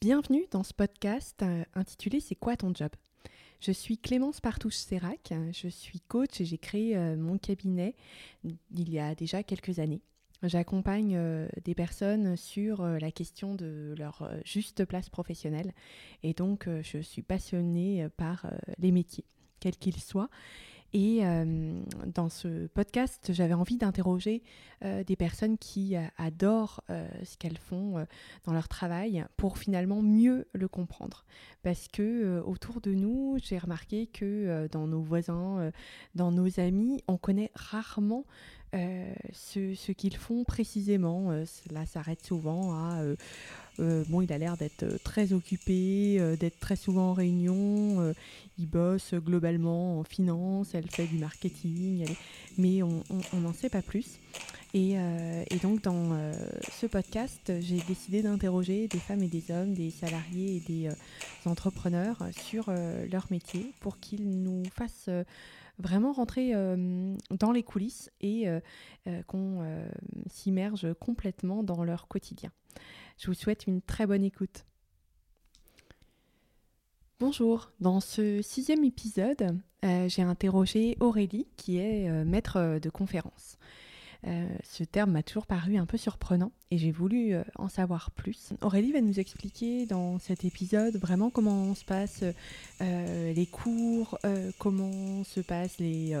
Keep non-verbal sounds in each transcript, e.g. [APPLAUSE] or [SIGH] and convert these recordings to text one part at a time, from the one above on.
Bienvenue dans ce podcast euh, intitulé C'est quoi ton job? Je suis Clémence Partouche-Sérac, je suis coach et j'ai créé euh, mon cabinet il y a déjà quelques années. J'accompagne euh, des personnes sur la question de leur juste place professionnelle et donc je suis passionnée par les métiers, quels qu'ils soient. Et euh, dans ce podcast, j'avais envie d'interroger euh, des personnes qui euh, adorent ce qu'elles font dans leur travail pour finalement mieux le comprendre. Parce que autour de nous, j'ai remarqué que dans nos voisins, dans nos amis, on connaît rarement ce, ce qu'ils font précisément. cela s'arrête souvent à euh, bon, il a l'air d'être euh, très occupé, euh, d'être très souvent en réunion. il bosse globalement en finance, elle fait du marketing, mais on n'en sait pas plus. Et, donc dans ce podcast, j'ai décidé d'interroger des femmes et des hommes, des salariés et des entrepreneurs sur leur métier pour qu'ils nous fassent vraiment rentrer dans les coulisses et qu'on s'immerge complètement dans leur quotidien. Je vous souhaite une très bonne écoute. Bonjour, dans ce sixième épisode, euh, j'ai interrogé Aurélie qui est euh, maître de conférence. Euh, ce terme m'a toujours paru un peu surprenant et j'ai voulu en savoir plus. Aurélie va nous expliquer dans cet épisode vraiment comment se passent les cours, comment se passent les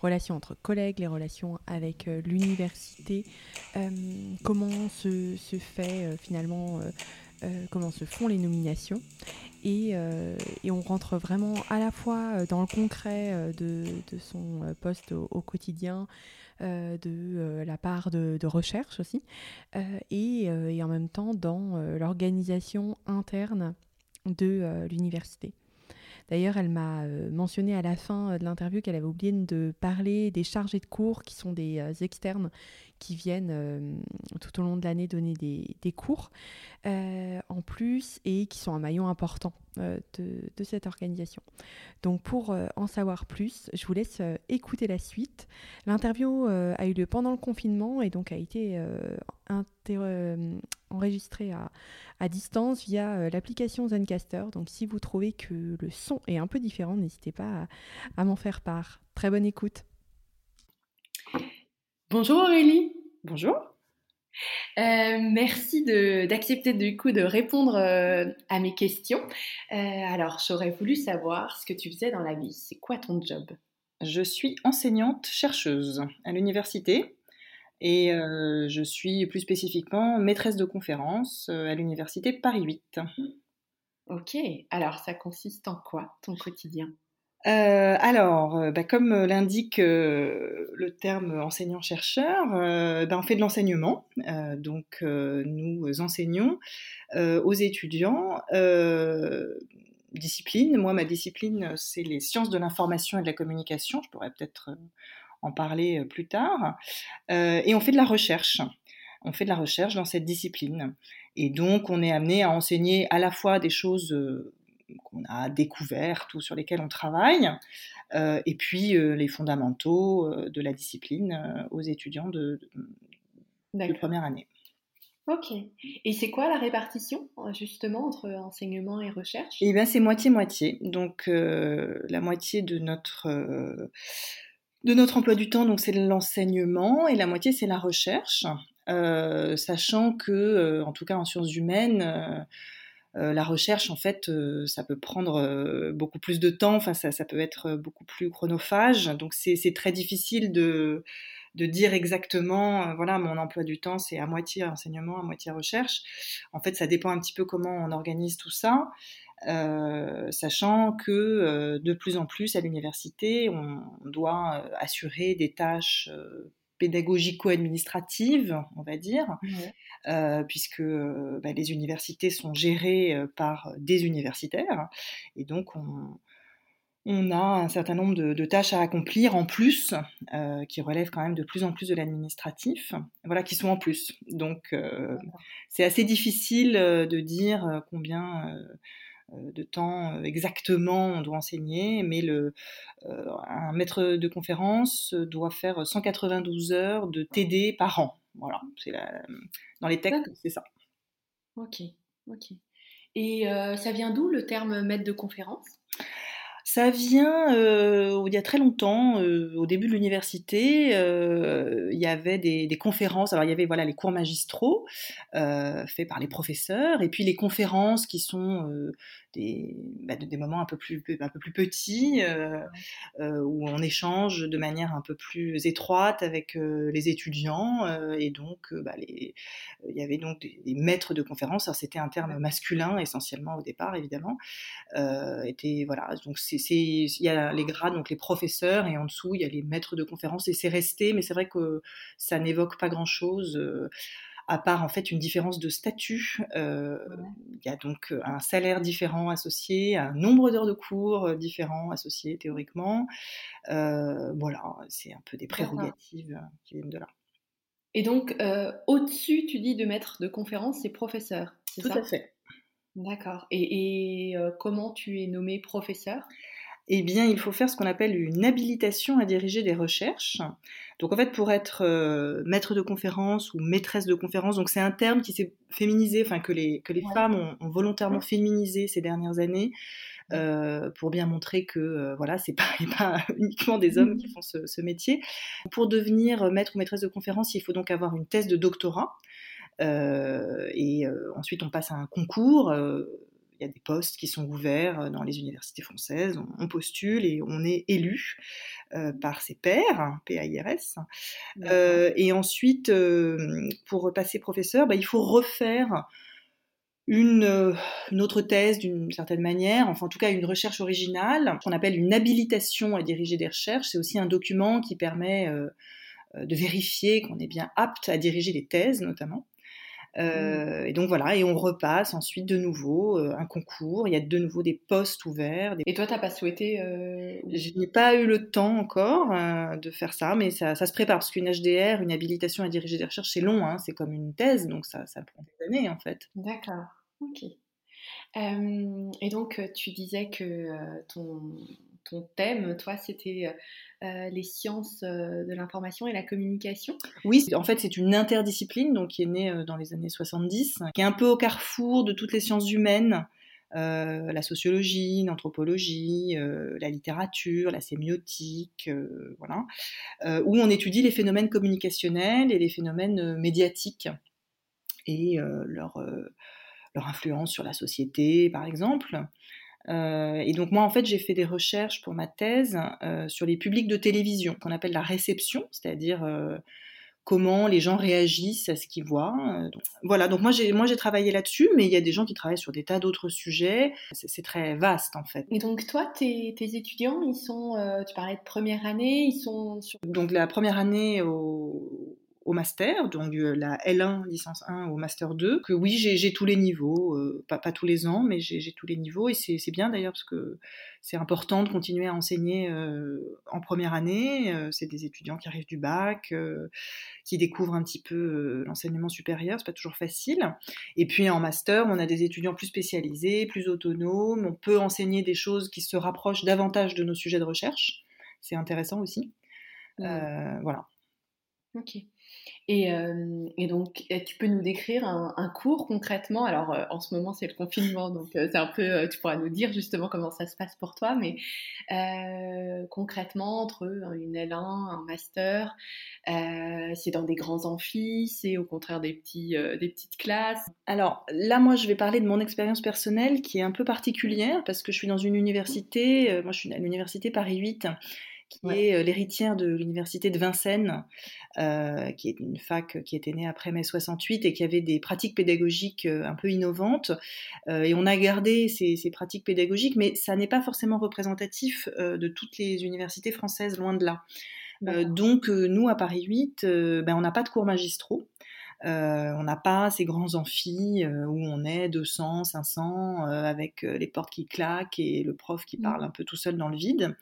relations entre collègues, les relations avec l'université, comment se, fait finalement comment se font les nominations. Et, on rentre vraiment à la fois dans le concret de, son poste au quotidien, euh, de euh, la part de, recherche aussi, euh, et, en même temps dans l'organisation interne de l'université. D'ailleurs, elle m'a mentionné à la fin de l'interview qu'elle avait oublié de parler des chargés de cours qui sont des externes qui viennent tout au long de l'année donner des, cours en plus et qui sont un maillon important euh, de, cette organisation. Donc pour euh, en savoir plus, je vous laisse euh, écouter la suite. L'interview a eu lieu pendant le confinement et donc a été enregistrée à, à, distance via l'application Zencaster. Donc si vous trouvez que le son est un peu différent, n'hésitez pas à m'en faire part. Très bonne écoute. Bonjour Aurélie. Bonjour. Euh, merci d'accepter du coup de répondre euh, à mes questions. Euh, alors, j'aurais voulu savoir ce que tu faisais dans la vie. C'est quoi ton job? Je suis enseignante chercheuse à l'université et je suis plus spécifiquement maîtresse de conférence à l'université Paris 8. Ok, alors ça consiste en quoi ton quotidien? Euh, alors, euh, bah, comme l'indique euh, le terme enseignant-chercheur, bah, on fait de l'enseignement. donc, nous enseignons aux étudiants discipline. Moi, ma discipline, c'est les sciences de l'information et de la communication. Je pourrais peut-être en parler plus tard. et on fait de la recherche. On fait de la recherche dans cette discipline. Et donc, on est amené à enseigner à la fois des choses qu'on a découvertes ou sur lesquelles on travaille, euh, et puis euh, les fondamentaux euh, de la discipline aux étudiants de, première année. Ok. Et c'est quoi la répartition justement entre enseignement et recherche? Eh bien, c'est moitié-moitié. Donc, la moitié de notre de notre emploi du temps, donc c'est l'enseignement, et la moitié c'est la recherche, sachant que, en tout cas en sciences humaines, euh, la recherche, en fait, euh, ça peut prendre euh, beaucoup plus de temps, enfin, ça, ça, peut être beaucoup plus chronophage. Donc, c'est très difficile de, de dire exactement, voilà, mon emploi du temps, c'est à moitié enseignement, à moitié recherche. En fait, ça dépend un petit peu comment on organise tout ça. sachant que de plus en plus à l'université, on doit assurer des tâches pédagogico-administrative, on va dire, euh, puisque euh, bah, les universités sont gérées euh, par des universitaires, et donc on, on a un certain nombre de, tâches à accomplir en plus, qui relèvent quand même de plus en plus de l'administratif, voilà, qui sont en plus. Donc c'est assez difficile de dire combien de temps euh, exactement on doit enseigner, mais le, euh, un maître de conférence doit faire 192 heures de TD par an. Voilà, c'est dans les textes, c'est ça. Ok, ok. Et ça vient d'où le terme maître de conférence? Ça vient euh, il y a très longtemps, euh, au début de l'université, euh, il y avait des, des, conférences. Alors il y avait voilà les cours magistraux faits par les professeurs, et puis les conférences qui sont des, bah, des, moments un peu plus, un peu plus petits, euh, euh, où on échange de manière un peu plus étroite avec euh, les étudiants. et donc, bah, les, il y avait donc des, maîtres de conférences. Alors, c'était un terme masculin essentiellement au départ, évidemment. était, voilà, donc c'est, il y a les grades, donc les professeurs, et en dessous, il y a les maîtres de conférences, et c'est resté, mais c'est vrai que ça n'évoque pas grand-chose à part en fait une différence de statut. Euh, il y a donc euh, un salaire différent associé, un nombre d'heures de cours euh, différents associés théoriquement. voilà, c'est un peu des prérogatives qui viennent de là. Et donc, au-dessus, tu dis de maître de conférence, c'est professeur, Tout à fait. D'accord. Et, et comment tu es nommé professeur? Eh bien, il faut faire ce qu'on appelle une habilitation à diriger des recherches. Donc, en fait, pour être euh, maître de conférence ou maîtresse de conférence, donc c'est un terme qui s'est féminisé, enfin que les, que les femmes ont, volontairement féminisé ces dernières années. Euh, pour bien montrer que euh, voilà, c'est pas, pas [LAUGHS] uniquement des hommes qui font ce, ce, métier. Pour devenir maître ou maîtresse de conférence, il faut donc avoir une thèse de doctorat. et ensuite, on passe à un concours y a des postes qui sont ouverts euh, dans les universités françaises, on, postule et on est élu euh, par ses pairs, PAIRS. Euh, et ensuite, pour passer professeur, bah, il faut refaire une, une, autre thèse d'une certaine manière, enfin en tout cas une recherche originale, qu'on appelle une habilitation à diriger des recherches. C'est aussi un document qui permet de vérifier qu'on est bien apte à diriger des thèses notamment. Mmh. Euh, et donc voilà, et on repasse ensuite de nouveau euh, un concours. Il y a de nouveau des postes ouverts. Et toi, t'as pas souhaité euh... Je n'ai pas eu le temps encore de faire ça, mais ça, ça se prépare parce qu'une HDR, une habilitation à diriger des recherches, c'est long. Hein, c'est comme une thèse, donc ça, ça prend des années en fait. D'accord. Ok. et donc, tu disais que ton, ton thème, toi, c'était euh, les sciences euh, de l'information et la communication. Oui, en fait, c'est une interdiscipline donc, qui est née euh, dans les années 70, qui est un peu au carrefour de toutes les sciences humaines. la sociologie, l'anthropologie, la littérature, la sémiotique, voilà, où on étudie les phénomènes communicationnels et les phénomènes médiatiques et leur influence sur la société, par exemple. Euh, et donc moi, en fait, j'ai fait des recherches pour ma thèse euh, sur les publics de télévision, qu'on appelle la réception, c'est-à-dire euh, comment les gens réagissent à ce qu'ils voient. voilà, donc moi j'ai moi j'ai travaillé là-dessus, mais il y a des gens qui travaillent sur des tas d'autres sujets. C'est très vaste en fait. Et donc toi, tes, tes étudiants, ils sont, tu parlais de première année, ils sont sur... Donc la première année au, au master, donc la L1, licence 1 au master 2, que oui, j'ai tous les niveaux, euh, pas, pas, tous les ans, mais j'ai tous les niveaux, et c'est bien d'ailleurs parce que c'est important de continuer à enseigner euh, en première année. Euh, c'est des étudiants qui arrivent du bac, qui découvrent un petit peu l'enseignement supérieur, c'est pas toujours facile. Et puis en master, on a des étudiants plus spécialisés, plus autonomes, on peut enseigner des choses qui se rapprochent davantage de nos sujets de recherche, c'est intéressant aussi. voilà. Ok. Et, euh, et, donc, tu peux nous décrire un, cours concrètement? Alors, euh, en ce moment, c'est le confinement, donc euh, c'est un peu, tu pourras nous dire justement comment ça se passe pour toi, mais concrètement, entre une L1, un master, c'est dans des grands amphis, c'est au contraire des petites classes? Alors, là, moi, je vais parler de mon expérience personnelle qui est un peu particulière parce que je suis dans une université, moi, je suis à l'université Paris 8 qui est l'héritière de l'université de Vincennes, euh, qui est une fac qui était née après mai 68 et qui avait des pratiques pédagogiques un peu innovantes. Euh, et on a gardé ces, ces pratiques pédagogiques, mais ça n'est pas forcément représentatif de toutes les universités françaises, loin de là. donc nous, à Paris 8, ben, on n'a pas de cours magistraux. Euh, on n'a pas ces grands amphis euh, où on est 200, 500 euh, avec les portes qui claquent et le prof qui mmh. parle un peu tout seul dans le vide.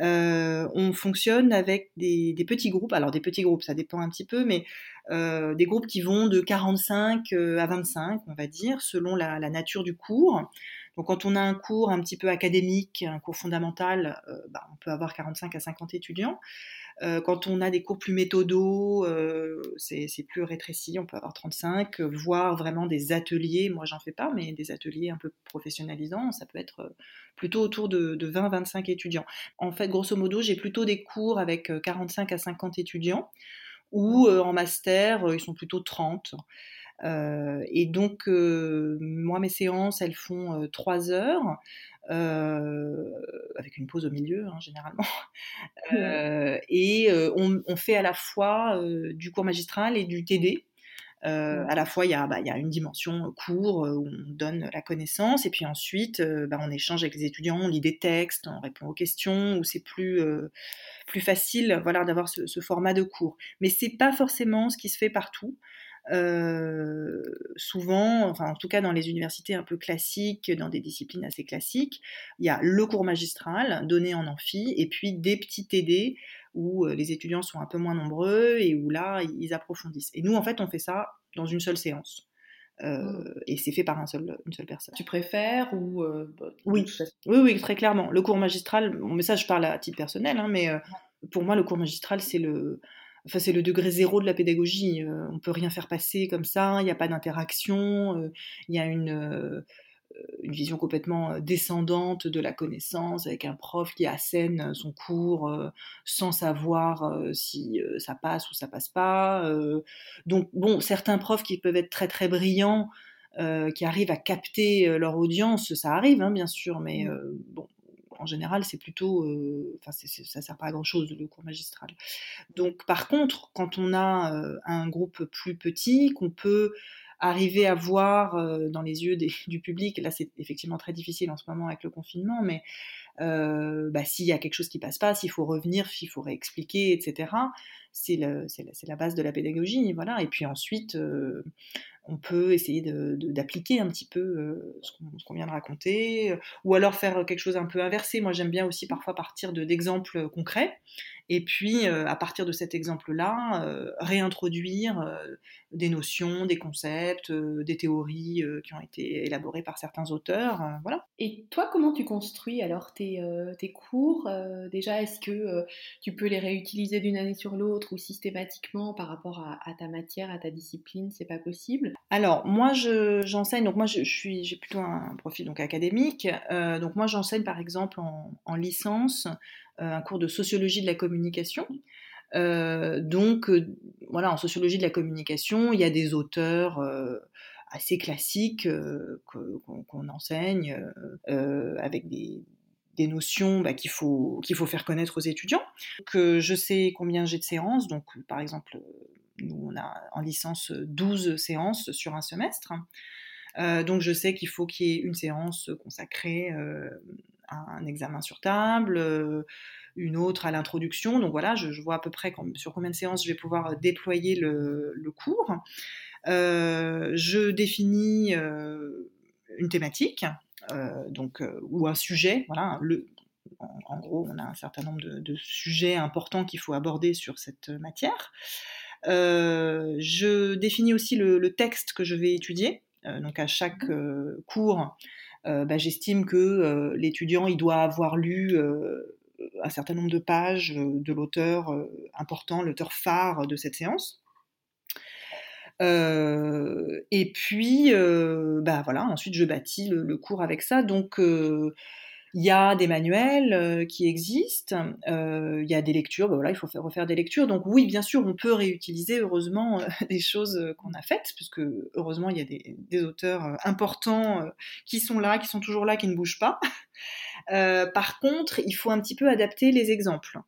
on fonctionne avec des, petits groupes, alors des petits groupes, ça dépend un petit peu, mais des groupes qui vont de 45 à 25, on va dire, selon la, nature du cours. Donc quand on a un cours un petit peu académique, un cours fondamental, bah, on peut avoir 45 à 50 étudiants. Quand on a des cours plus méthodaux, c'est plus rétréci, on peut avoir 35, voire vraiment des ateliers, moi j'en fais pas, mais des ateliers un peu professionnalisants, ça peut être plutôt autour de, de 20-25 étudiants. En fait, grosso modo, j'ai plutôt des cours avec 45 à 50 étudiants, ou en master, ils sont plutôt 30. Euh, et donc, euh, moi, mes séances, elles font euh, trois heures. avec une pause au milieu hein, généralement. [LAUGHS] et on, fait à la fois du cours magistral et du TD. à la fois, il y, a, bah, y, a, une dimension cours où on donne la connaissance, et puis ensuite, bah, on échange avec les étudiants, on lit des textes, on répond aux questions, où c'est plus, plus facile voilà, d'avoir ce, ce, format de cours. Mais c'est pas forcément ce qui se fait partout. Euh, souvent, enfin en tout cas dans les universités un peu classiques, dans des disciplines assez classiques, il y a le cours magistral donné en amphi et puis des petits TD où euh, les étudiants sont un peu moins nombreux et où là ils approfondissent. Et nous en fait on fait ça dans une seule séance. Euh, mmh. et c'est fait par un seul, une seule personne. Tu préfères ou bah, oui. oui, oui, très clairement. Le cours magistral, mon message je parle à titre personnel, hein, mais pour moi le cours magistral c'est le, Enfin, c'est le degré zéro de la pédagogie. Euh, on peut rien faire passer comme ça. Il n'y a pas d'interaction. Euh, il y a une, euh, une vision complètement descendante de la connaissance, avec un prof qui assène son cours sans savoir si ça passe ou ça passe pas. donc, bon, certains profs qui peuvent être très très brillants, qui arrivent à capter leur audience, ça arrive, hein, bien sûr, mais mmh. bon, en général, c'est plutôt, euh, enfin, ça sert pas à grand chose le cours magistral. Donc, par contre, quand on a euh, un groupe plus petit, qu'on peut arriver à voir euh, dans les yeux [LAUGHS] du public, là c'est effectivement très difficile en ce moment avec le confinement, mais bah, s'il y a quelque chose qui passe pas, s'il faut revenir, s'il faut réexpliquer, etc., c'est la, base de la pédagogie, voilà. Et puis ensuite, on peut essayer d'appliquer un petit peu euh, ce qu'on vient de raconter, euh, ou alors faire quelque chose un peu inversé. Moi, j'aime bien aussi parfois partir d'exemples concrets, et puis euh, à partir de cet exemple-là, réintroduire des notions, des concepts, des théories qui ont été élaborées par certains auteurs. voilà. Et toi, comment tu construis alors tes, tes cours Déjà, est-ce que tu peux les réutiliser d'une année sur l'autre ou systématiquement par rapport à, à, ta matière, à ta discipline? C'est pas possible alors, moi, j'enseigne, donc moi, je, suis, j'ai plutôt un profil donc, académique. Euh, donc, moi, j'enseigne, par exemple, en, licence, euh, un cours de sociologie de la communication. Euh, donc, voilà, en sociologie de la communication, il y a des auteurs assez classiques qu'on enseigne avec des, notions bah, qu'il faut, qu'il faut faire connaître aux étudiants. Que je sais combien j'ai de séances, donc par exemple nous, on a en licence 12 séances sur un semestre. Euh, donc je sais qu'il faut qu'il y ait une séance consacrée euh, un examen sur table, euh, une autre à l'introduction. Donc voilà, je, vois à peu près sur combien de séances je vais pouvoir déployer le, cours. je définis une thématique, donc ou un sujet. Voilà, en, gros, on a un certain nombre de sujets importants qu'il faut aborder sur cette matière. Euh, je définis aussi le, texte que je vais étudier. Euh, donc à chaque euh, cours, bah, j'estime que l'étudiant il doit avoir lu un certain nombre de pages de l'auteur important, l'auteur phare de cette séance. et puis, bah voilà, ensuite je bâtis le, le cours avec ça. Donc, il y a des manuels euh, qui existent, euh, il y a des lectures, ben voilà, il faut faire, refaire des lectures. Donc oui, bien sûr, on peut réutiliser heureusement euh, [LAUGHS] des choses qu'on a faites, puisque heureusement, il y a des, auteurs importants qui sont là, qui sont toujours là, qui ne bougent pas. Par contre, il faut un petit peu adapter les exemples.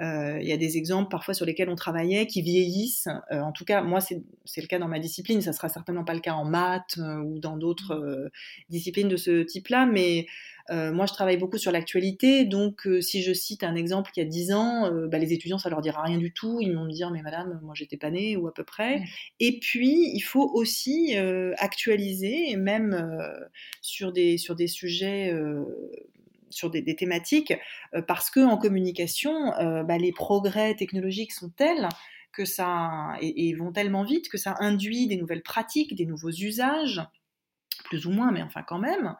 il y a des exemples parfois sur lesquels on travaillait qui vieillissent. en tout cas, moi, c'est le cas dans ma discipline. Ça sera certainement pas le cas en maths ou dans d'autres disciplines de ce type-là, mais euh, moi, je travaille beaucoup sur l'actualité, donc euh, si je cite un exemple qui a 10 ans, euh, bah, les étudiants, ça leur dira rien du tout. Ils vont me dire, mais madame, moi, j'étais pas née, ou à peu près. Et puis, il faut aussi actualiser, même sur, des, sur des sujets sur des, thématiques, parce que en communication, bah, les progrès technologiques sont tels que ça et, vont tellement vite que ça induit des nouvelles pratiques, des nouveaux usages plus ou moins, mais enfin quand même.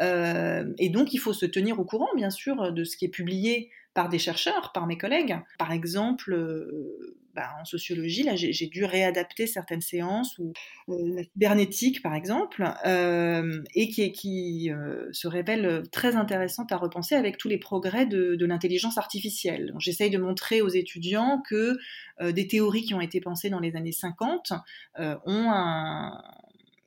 Euh, et donc, il faut se tenir au courant, bien sûr, de ce qui est publié par des chercheurs, par mes collègues. Par exemple, euh, bah, en sociologie, là, j'ai dû réadapter certaines séances, ou euh, la cybernétique, par exemple, euh, et qui, qui se révèle très intéressante à repenser avec tous les progrès de, l'intelligence artificielle. J'essaye de montrer aux étudiants que des théories qui ont été pensées dans les années 50 ont un,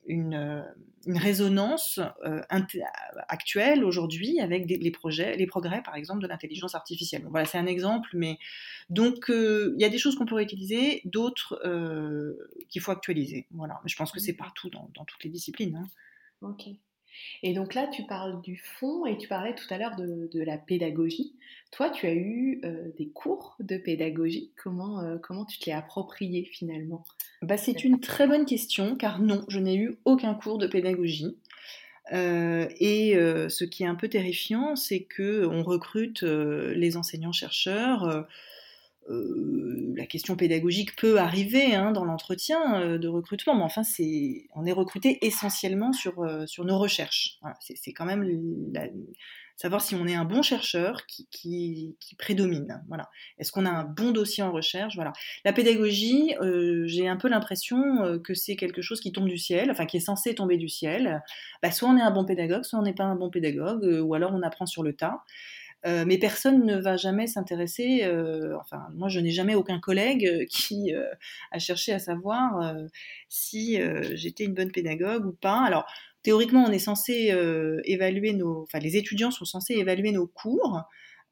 une une résonance euh, actuelle aujourd'hui avec les projets, les progrès par exemple de l'intelligence artificielle. voilà, c'est un exemple, mais donc euh, il y a des choses qu'on pourrait utiliser, d'autres euh, qu'il faut actualiser. Voilà, mais je pense que c'est partout dans, toutes les disciplines. Hein. Ok. Et donc là, tu parles du fond et tu parlais tout à l'heure de, la pédagogie. Toi, tu as eu euh, des cours de pédagogie. Comment, euh, comment tu te l'es approprié finalement? Bah, C'est une très bonne question, car non, je n'ai eu aucun cours de pédagogie. Euh, et ce qui est un peu terrifiant, c'est que on recrute les enseignants-chercheurs euh, la question pédagogique peut arriver hein, dans l'entretien euh, de recrutement, mais enfin, on est recruté essentiellement sur, euh, sur nos recherches. c'est, quand même savoir si on est un bon chercheur qui, qui, prédomine. Voilà. Est-ce qu'on a un bon dossier en recherche Voilà. La pédagogie, j'ai un peu l'impression que c'est quelque chose qui tombe du ciel, enfin qui est censé tomber du ciel. Bah, soit on est un bon pédagogue, soit on n'est pas un bon pédagogue, ou alors on apprend sur le tas. Euh, mais personne ne va jamais s'intéresser. Euh, enfin, moi, je n'ai jamais aucun collègue euh, [LAUGHS] qui a cherché à savoir si j'étais une bonne pédagogue ou pas. Alors, théoriquement, on est censé évaluer nos, enfin, les étudiants sont censés évaluer nos cours.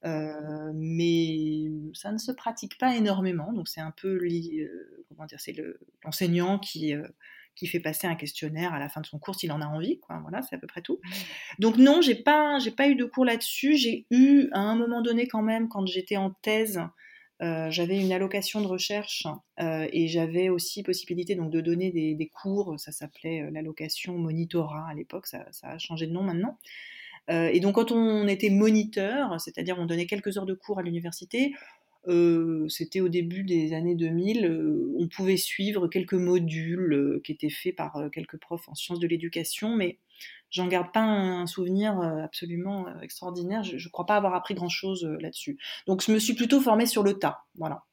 mais ça ne se pratique pas énormément, donc c'est un peu, comment dire, c'est l'enseignant qui, qui fait passer un questionnaire à la fin de son cours s'il en a envie. Quoi. Voilà, c'est à peu près tout. Mmh. Donc non, j'ai pas, j'ai pas eu de cours là-dessus. J'ai eu à un moment donné quand même, quand j'étais en thèse, euh, j'avais une allocation de recherche euh, et j'avais aussi possibilité donc de donner des, cours. Ça s'appelait euh, l'allocation monitorat à l'époque. Ça, ça, a changé de nom maintenant. et donc quand on était moniteur, c'est-à-dire on donnait quelques heures de cours à l'université, euh, c'était au début des années 2000, euh, on pouvait suivre quelques modules euh, qui étaient faits par quelques profs en sciences de l'éducation, mais j'en garde pas un souvenir absolument extraordinaire. Je ne crois pas avoir appris grand-chose là-dessus. Donc je me suis plutôt formée sur le tas, voilà.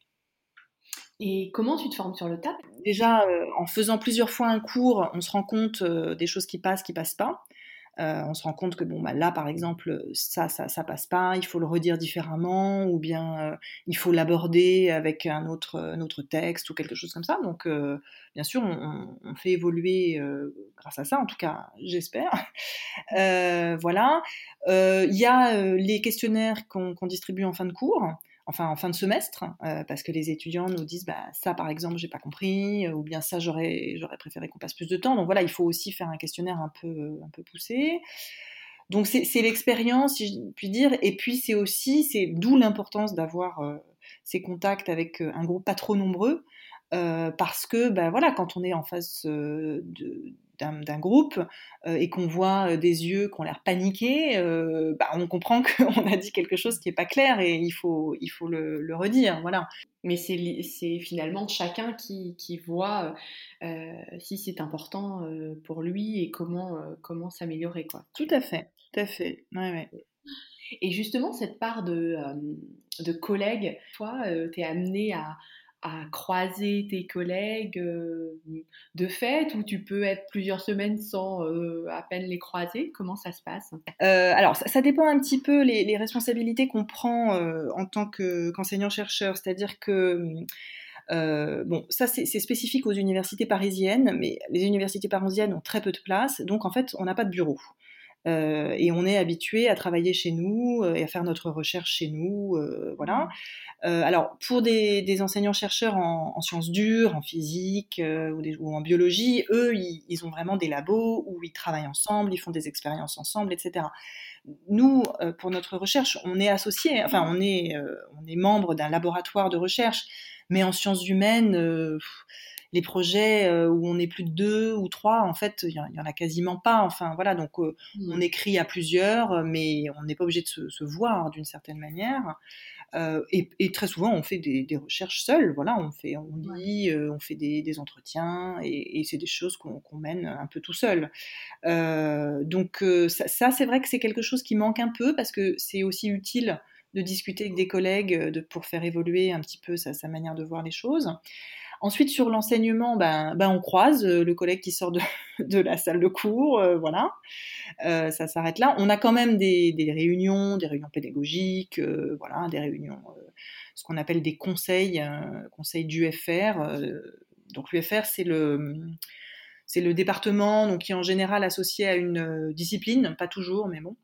Et comment tu te formes sur le tas? Déjà, en faisant plusieurs fois un cours, on se rend compte des choses qui passent, qui passent pas. Euh, on se rend compte que bon, bah, là, par exemple, ça, ça, ça passe pas, il faut le redire différemment, ou bien euh, il faut l'aborder avec un autre, un autre texte ou quelque chose comme ça. Donc, euh, bien sûr, on, fait évoluer grâce à ça, en tout cas, j'espère. voilà. Il y a les questionnaires qu'on distribue en fin de cours enfin en fin de semestre, euh, parce que les étudiants nous disent bah, ça par exemple j'ai pas compris, euh, ou bien ça j'aurais préféré qu'on passe plus de temps. Donc voilà, il faut aussi faire un questionnaire un peu un peu poussé. Donc c'est l'expérience, si je puis dire, et puis c'est aussi c'est d'où l'importance d'avoir euh, ces contacts avec un groupe pas trop nombreux, parce que ben voilà quand on est en face de d'un groupe euh, et qu'on voit euh, des yeux qui ont l'air paniqués, euh, bah, on comprend [LAUGHS] qu'on a dit quelque chose qui n'est pas clair et il faut, il faut le, redire. Voilà. Mais c'est finalement chacun qui, qui voit si c'est important pour lui et comment, comment s'améliorer. quoi. Tout à fait, tout à fait. Et justement, cette part de, de collègues, toi, tu es amené à, à croiser tes collègues euh, de fait ou tu peux être plusieurs semaines sans euh, à peine les croiser? Comment ça se passe? Euh, Alors, ça, dépend un petit peu les, responsabilités qu'on prend en tant qu'enseignant-chercheur. C'est-à-dire que, bon, ça c'est spécifique aux universités parisiennes, mais les universités parisiennes ont très peu de place, donc en fait, on n'a pas de bureau. Euh, et on est habitué à travailler chez nous euh, et à faire notre recherche chez nous, euh, voilà. Mmh. alors pour des, enseignants-chercheurs en, sciences dures, en physique ou, en biologie, eux, ils, ont vraiment des labos où ils travaillent ensemble, ils font des expériences ensemble, etc. Nous, pour notre recherche, on est associés, enfin on est, on est membre d'un laboratoire de recherche, mais en sciences humaines les projets euh, où on est plus de deux ou trois, en fait, il y, en a quasiment pas. Enfin, voilà, donc euh, on mmh. écrit à plusieurs, mais on n'est pas obligé de se, voir d'une certaine manière. Euh, et, très souvent, on fait des, recherches seuls. Voilà, on fait, on lit, on fait des, entretiens, et, c'est des choses qu'on mène un peu tout seul. donc ça, ça c'est vrai que c'est quelque chose qui manque un peu parce que c'est aussi utile de discuter avec des collègues de, pour faire évoluer un petit peu sa, sa manière de voir les choses. Ensuite, sur l'enseignement, ben, ben, on croise le collègue qui sort de, [LAUGHS] la salle de cours, voilà. Euh, ça s'arrête là. On a quand même des, réunions, des réunions pédagogiques, voilà, des réunions, ce qu'on appelle des conseils, conseils d'UFR. donc l'UFR, c'est le c'est le département donc, qui est en général associé à une euh, discipline, pas toujours, mais bon.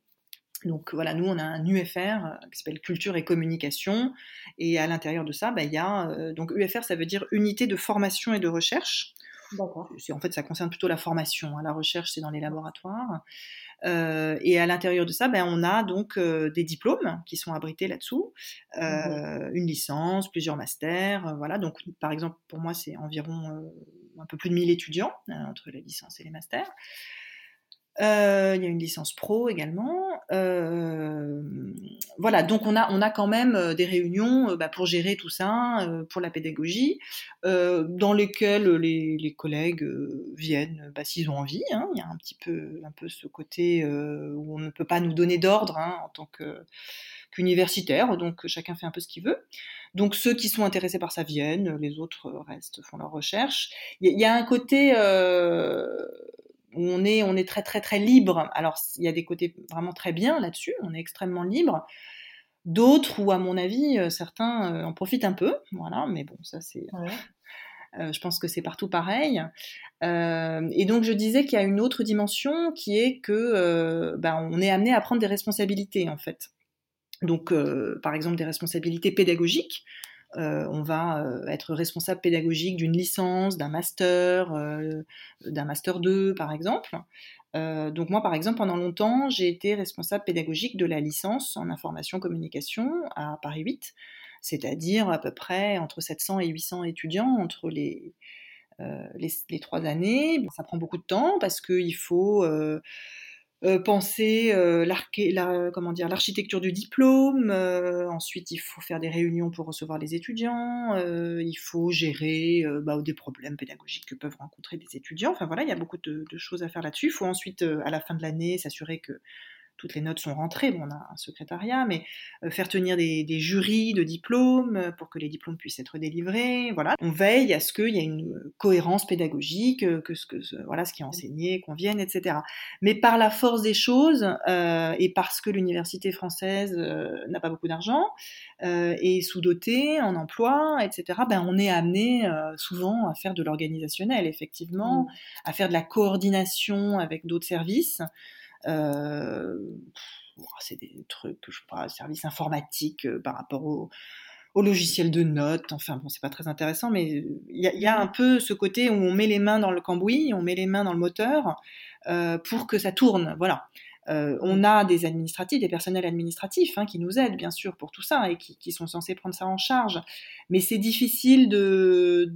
Donc voilà, nous on a un UFR euh, qui s'appelle Culture et Communication, et à l'intérieur de ça, bah, il y a euh, donc UFR, ça veut dire Unité de formation et de recherche. D'accord. En fait, ça concerne plutôt la formation. Hein. La recherche, c'est dans les laboratoires. Euh, et à l'intérieur de ça, ben, on a donc euh, des diplômes qui sont abrités là-dessous, mmh euh, une licence, plusieurs masters, voilà. Donc, par exemple, pour moi, c'est environ un peu plus de 1000 étudiants entre les licences et les masters. Euh, il y a une licence pro également. Euh, voilà, donc on a, on a quand même euh, des réunions bah, pour gérer tout ça, pour la pédagogie, dans lesquelles les, collègues viennent bah, s'ils ont envie. Hein. Il y a un petit peu, un peu ce côté où on ne peut pas nous donner d'ordre hein, en tant qu'universitaire, donc chacun fait un peu ce qu'il veut. Donc ceux qui sont intéressés par ça viennent, les autres restent, font leur recherche. Il y, a un côté on est, on est très très très libre. Alors il y a des côtés vraiment très bien là-dessus, on est extrêmement libre. D'autres où à mon avis euh, certains euh, en profitent un peu, voilà. Mais bon, ça c'est. Euh, je pense que c'est partout pareil. et donc je disais qu'il y a une autre dimension qui est que ben, on est amené à prendre des responsabilités en fait. Donc par exemple des responsabilités pédagogiques. Euh, on va euh, être responsable pédagogique d'une licence, d'un master, euh, d'un master 2 par exemple. donc moi par exemple pendant longtemps j'ai été responsable pédagogique de la licence en information communication à Paris 8, c'est-à-dire à peu près entre 700 et 800 étudiants entre les, les, trois années. ça prend beaucoup de temps parce qu'il faut penser euh, la, comment dire l'architecture du diplôme. Euh, ensuite, il faut faire des réunions pour recevoir les étudiants. il faut gérer bah, des problèmes pédagogiques que peuvent rencontrer des étudiants. Enfin voilà, il y a beaucoup de, de choses à faire là-dessus. Il faut ensuite, à la fin de l'année, s'assurer que toutes les notes sont rentrées. Bon, on a un secrétariat, mais euh, faire tenir des, jurys de diplômes euh, pour que les diplômes puissent être délivrés. Voilà, on veille à ce qu'il y ait une cohérence pédagogique, euh, que ce que voilà ce qui est enseigné convienne, etc. Mais par la force des choses et parce que l'université française n'a pas beaucoup d'argent et sous-dotée en emploi, etc. Ben on est amené souvent à faire de l'organisationnel, effectivement, mmh. à faire de la coordination avec d'autres services. Euh, c'est des trucs, je sais pas, service informatique euh, par rapport au, au logiciel de notes. Enfin, bon, c'est pas très intéressant, mais il y, a un peu ce côté où on met les mains dans le cambouis, on met les mains dans le moteur euh, pour que ça tourne. Voilà. on a des administratifs, des personnels administratifs hein, qui nous aident, bien sûr, pour tout ça et qui, qui sont censés prendre ça en charge. Mais c'est difficile de,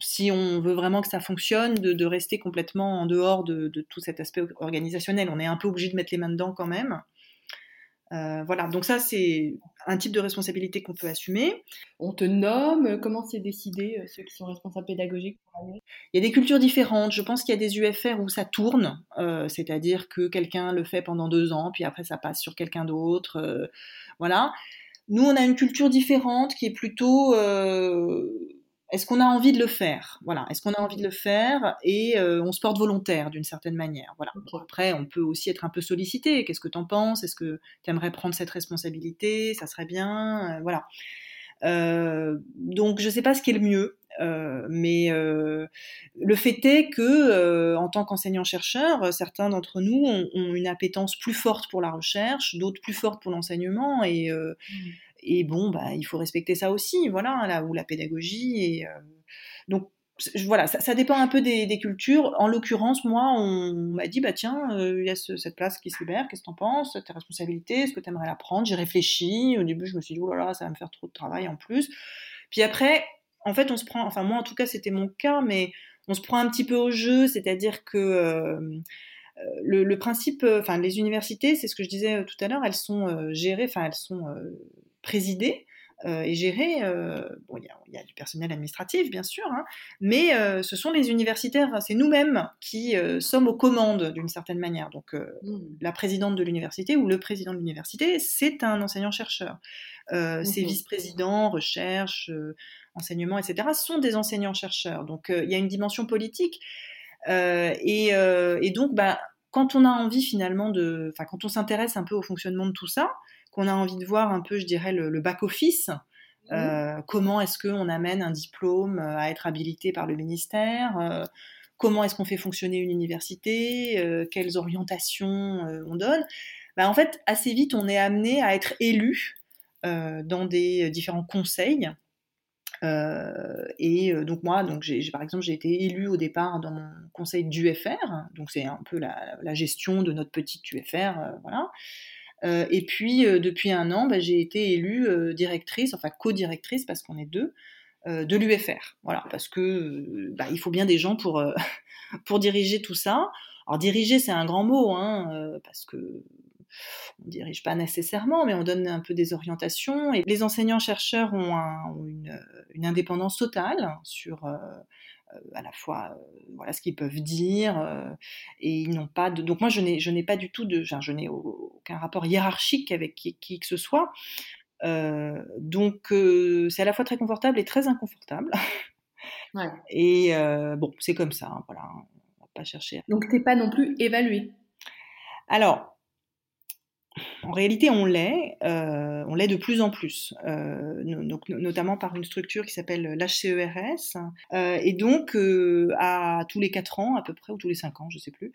si on veut vraiment que ça fonctionne, de, rester complètement en dehors de, tout cet aspect organisationnel. On est un peu obligé de mettre les mains dedans quand même. Euh, voilà, donc ça c'est un type de responsabilité qu'on peut assumer. On te nomme, comment c'est décidé, euh, ceux qui sont responsables pédagogiques Il y a des cultures différentes, je pense qu'il y a des UFR où ça tourne, euh, c'est-à-dire que quelqu'un le fait pendant deux ans, puis après ça passe sur quelqu'un d'autre, voilà. Nous on a une culture différente qui est plutôt est-ce qu'on a envie de le faire? Voilà, est-ce qu'on a envie de le faire et euh, on se porte volontaire d'une certaine manière? Voilà. Après, on peut aussi être un peu sollicité. Qu'est-ce que tu en penses? Est-ce que tu aimerais prendre cette responsabilité? Ça serait bien. Euh, voilà. Euh, donc, je ne sais pas ce qui est le mieux, mais le fait est que, en tant qu'enseignant-chercheur, certains d'entre nous ont, une appétence plus forte pour la recherche, d'autres plus forte pour l'enseignement et mmh. Et bon, bah, il faut respecter ça aussi, voilà, là où la pédagogie. Et, euh, donc, voilà, ça, dépend un peu des, cultures. En l'occurrence, moi, on, m'a dit, bah tiens, euh, il y a cette place qui se libère, qu'est-ce que t'en penses Tes responsabilités, est-ce que tu aimerais la prendre? J'ai réfléchi. Au début, je me suis dit, oh là là, ça va me faire trop de travail en plus. Puis après, en fait, on se prend, enfin moi en tout cas, c'était mon cas, mais on se prend un petit peu au jeu, c'est-à-dire que euh, le, principe, enfin les universités, c'est ce que je disais tout à l'heure, elles sont gérées, enfin elles sont présidée et gérer. bon, il y, a du personnel administratif, bien sûr, hein, mais ce sont les universitaires, c'est nous-mêmes qui sommes aux commandes d'une certaine manière. Donc, mmh. la présidente de l'université ou le président de l'université, c'est un enseignant-chercheur. Mmh ses vice-présidents, recherche, enseignement, etc., sont des enseignants-chercheurs. Donc, il y a une dimension politique. Et, et, donc, bah, quand on a envie finalement de, enfin, quand on s'intéresse un peu au fonctionnement de tout ça, qu'on a envie de voir un peu, je dirais, le, back-office, mmh. euh, comment est-ce qu'on amène un diplôme euh, à être habilité par le ministère euh, Comment est-ce qu'on fait fonctionner une université Quelles orientations on donne bah, En fait, assez vite, on est amené à être élu dans des différents conseils euh, et donc moi, donc j'ai, par exemple, j'ai été élue au départ dans mon conseil d'UFR, donc c'est un peu la, gestion de notre petite UFR, euh, voilà. Et puis depuis un an, bah, j'ai été élue directrice, enfin co-directrice parce qu'on est deux, de l'UFR, voilà, parce que bah, il faut bien des gens pour [LAUGHS] pour diriger tout ça. Alors diriger, c'est un grand mot, hein, parce que on dirige pas nécessairement, mais on donne un peu des orientations. Et les enseignants-chercheurs ont, une, indépendance totale sur euh, euh, à la fois euh, voilà ce qu'ils peuvent dire et ils n'ont pas de donc moi je n'ai je n'ai pas du tout de je n'ai aucun rapport hiérarchique avec qui, que ce soit. Donc c'est à la fois très confortable et très inconfortable. [LAUGHS] Et bon c'est comme ça hein, voilà on va pas chercher donc t'es pas non plus évalué? Alors en réalité, on l'est, euh, on l'est de plus en plus, euh, notamment par une structure qui s'appelle l'HCERS. Euh, et donc, à tous les 4 ans, à peu près, ou tous les 5 ans, je ne sais plus,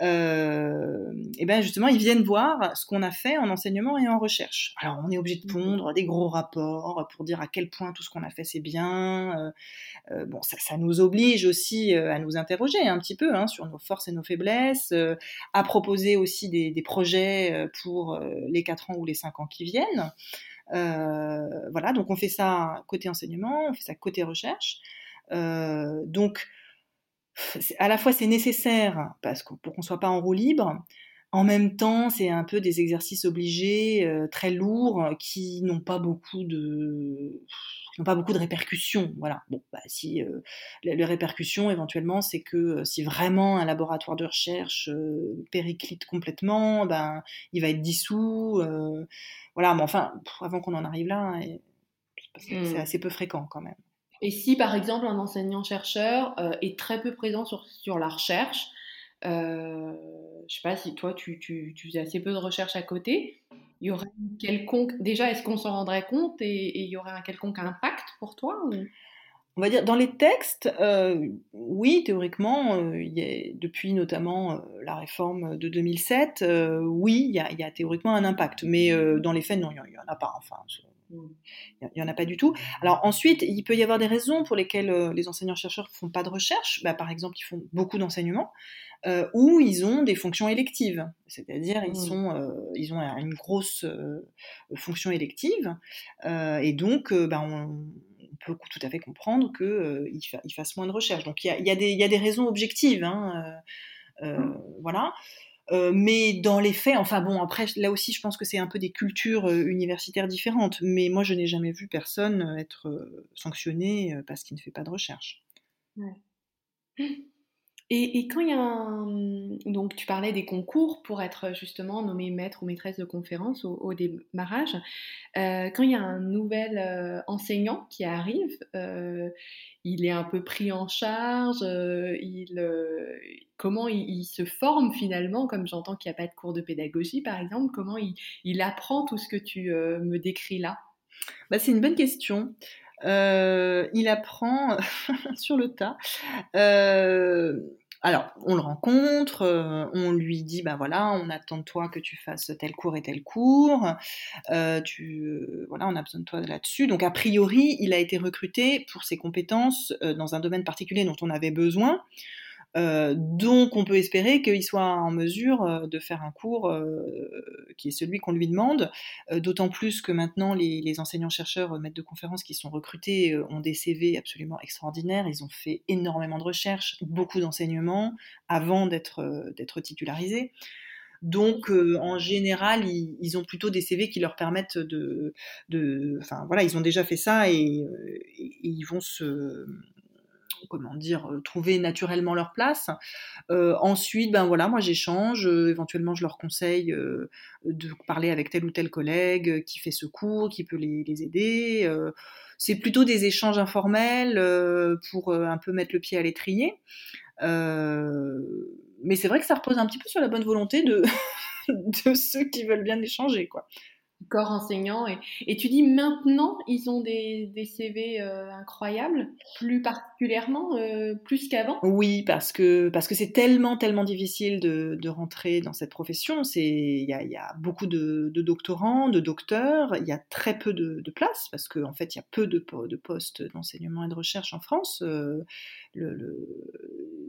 et ben justement, ils viennent voir ce qu'on a fait en enseignement et en recherche. Alors, on est obligé de mmh pondre des gros rapports pour dire à quel point tout ce qu'on a fait, c'est bien. bon, ça, nous oblige aussi à nous interroger un petit peu hein, sur nos forces et nos faiblesses, à proposer aussi des, des projets pour euh, les 4 ans ou les 5 ans qui viennent. Euh, voilà, donc on fait ça côté enseignement, on fait ça côté recherche. Euh, donc, à la fois c'est nécessaire parce pour qu'on soit pas en roue libre, en même temps, c'est un peu des exercices obligés, très lourds, qui n'ont pas beaucoup de n'ont pas beaucoup de répercussions. Voilà. Bon, bah, si euh, les, répercussions éventuellement, c'est que euh, si vraiment un laboratoire de recherche euh, périclite complètement, ben il va être dissous. voilà, mais enfin, avant qu'on en arrive là, c'est mmh. assez peu fréquent quand même. Et si par exemple un enseignant-chercheur est très peu présent sur, sur la recherche, euh, je sais pas si toi tu, tu, faisais assez peu de recherche à côté, il y aurait quelconque. Déjà, est-ce qu'on s'en rendrait compte et, il y aurait un quelconque impact pour toi On va dire, dans les textes, euh, oui, théoriquement, euh, depuis notamment euh, la réforme de 2007, oui, il y, a, théoriquement un impact. Mais dans les faits, non, il n'y en a pas. Enfin, il n'y en a pas du tout. Alors ensuite, il peut y avoir des raisons pour lesquelles les enseignants-chercheurs ne font pas de recherche. Bah, par exemple, ils font beaucoup d'enseignement euh, où ils ont des fonctions électives, c'est-à-dire ils, mmh. sont, euh, ils ont une grosse euh, fonction élective, euh, et donc ben, on, peut tout à fait comprendre qu'ils fa fassent moins de recherche. Donc il y a, y, a y a, des raisons objectives, hein, mmh. Voilà. mais dans les faits, enfin bon, après, là aussi, je pense que c'est un peu des cultures universitaires différentes. Mais moi, je n'ai jamais vu personne être sanctionné parce qu'il ne fait pas de recherche. Ouais. Et, quand il y a un... Donc, tu parlais des concours pour être justement nommé maître ou maîtresse de conférence au, démarrage. Euh, quand il y a un nouvel euh, enseignant qui arrive, euh, il est un peu pris en charge, il, comment il, se forme finalement, comme j'entends qu'il n'y a pas de cours de pédagogie par exemple, comment il, apprend tout ce que tu me décris là? Bah, C'est une bonne question. il apprend [LAUGHS] sur le tas. Alors, on le rencontre, euh, on lui dit, ben voilà, on attend de toi que tu fasses tel cours et tel cours, euh, tu, euh, voilà, on a besoin de toi là-dessus. Donc, a priori, il a été recruté pour ses compétences dans un domaine particulier dont on avait besoin. Euh, donc on peut espérer qu'il soit en mesure euh, de faire un cours euh, qui est celui qu'on lui demande, d'autant plus que maintenant les, enseignants-chercheurs, maîtres de conférences qui sont recrutés ont des CV absolument extraordinaires, ils ont fait énormément de recherches, beaucoup d'enseignements avant d'être titularisés. Donc, en général, ils, ont plutôt des CV qui leur permettent de, de, enfin voilà, ils ont déjà fait ça et ils vont se, comment dire, euh, trouver naturellement leur place. Euh, ensuite, ben voilà, moi j'échange, euh, éventuellement je leur conseille de parler avec tel ou tel collègue qui fait ce cours, qui peut les, aider. c'est plutôt des échanges informels pour un peu mettre le pied à l'étrier. mais c'est vrai que ça repose un petit peu sur la bonne volonté de, [LAUGHS] de ceux qui veulent bien échanger, quoi corps enseignant. Et, tu dis maintenant, ils ont des, des CV euh, incroyables, plus particulièrement, euh, plus qu'avant? Oui, parce que parce que c'est tellement, tellement difficile de, de, rentrer dans cette profession. Il y a, beaucoup de, doctorants, de docteurs, il y a très peu de, de places, parce qu'en en fait, il y a peu de, postes d'enseignement et de recherche en France. Euh, le, le,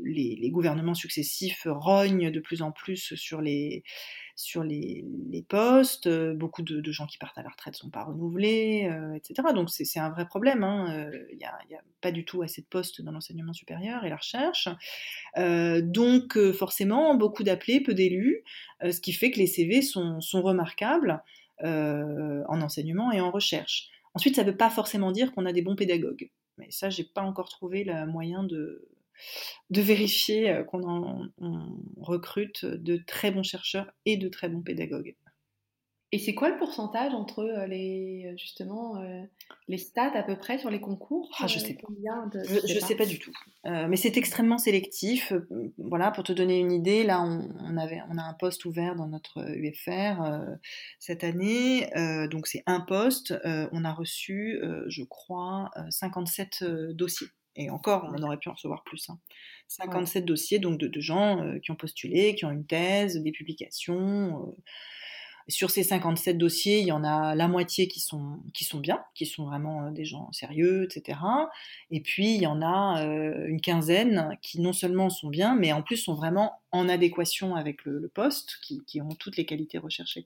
les, les, gouvernements successifs rognent de plus en plus sur les sur les, postes, euh, beaucoup de, gens qui partent à la retraite ne sont pas renouvelés, euh, etc. Donc c'est un vrai problème. Hein, euh, il n'y a, pas du tout assez de postes dans l'enseignement supérieur et la recherche. donc forcément, beaucoup d'appelés, peu d'élus, ce qui fait que les CV sont, remarquables en enseignement et en recherche. Ensuite, ça ne veut pas forcément dire qu'on a des bons pédagogues. Mais ça, j'ai pas encore trouvé le moyen de, de vérifier euh, qu'on recrute de très bons chercheurs et de très bons pédagogues. Et c'est quoi le pourcentage entre euh, les euh, justement les stats à peu près sur les concours ah, Je sais pas. je, ne sais pas. du tout. mais c'est extrêmement sélectif. voilà, pour te donner une idée, là on, avait on a un poste ouvert dans notre UFR cette année. donc c'est un poste. on a reçu, je crois, 57 dossiers. Et encore, on aurait pu en recevoir plus. 57 hein. dossiers donc de, gens euh, qui ont postulé, qui ont une thèse, des publications. Euh. Sur ces 57 dossiers, il y en a la moitié qui sont, qui sont bien, qui sont vraiment euh, des gens sérieux, etc. Et puis, il y en a une quinzaine qui non seulement sont bien, mais en plus sont vraiment en adéquation avec le, poste, qui, ont toutes les qualités recherchées.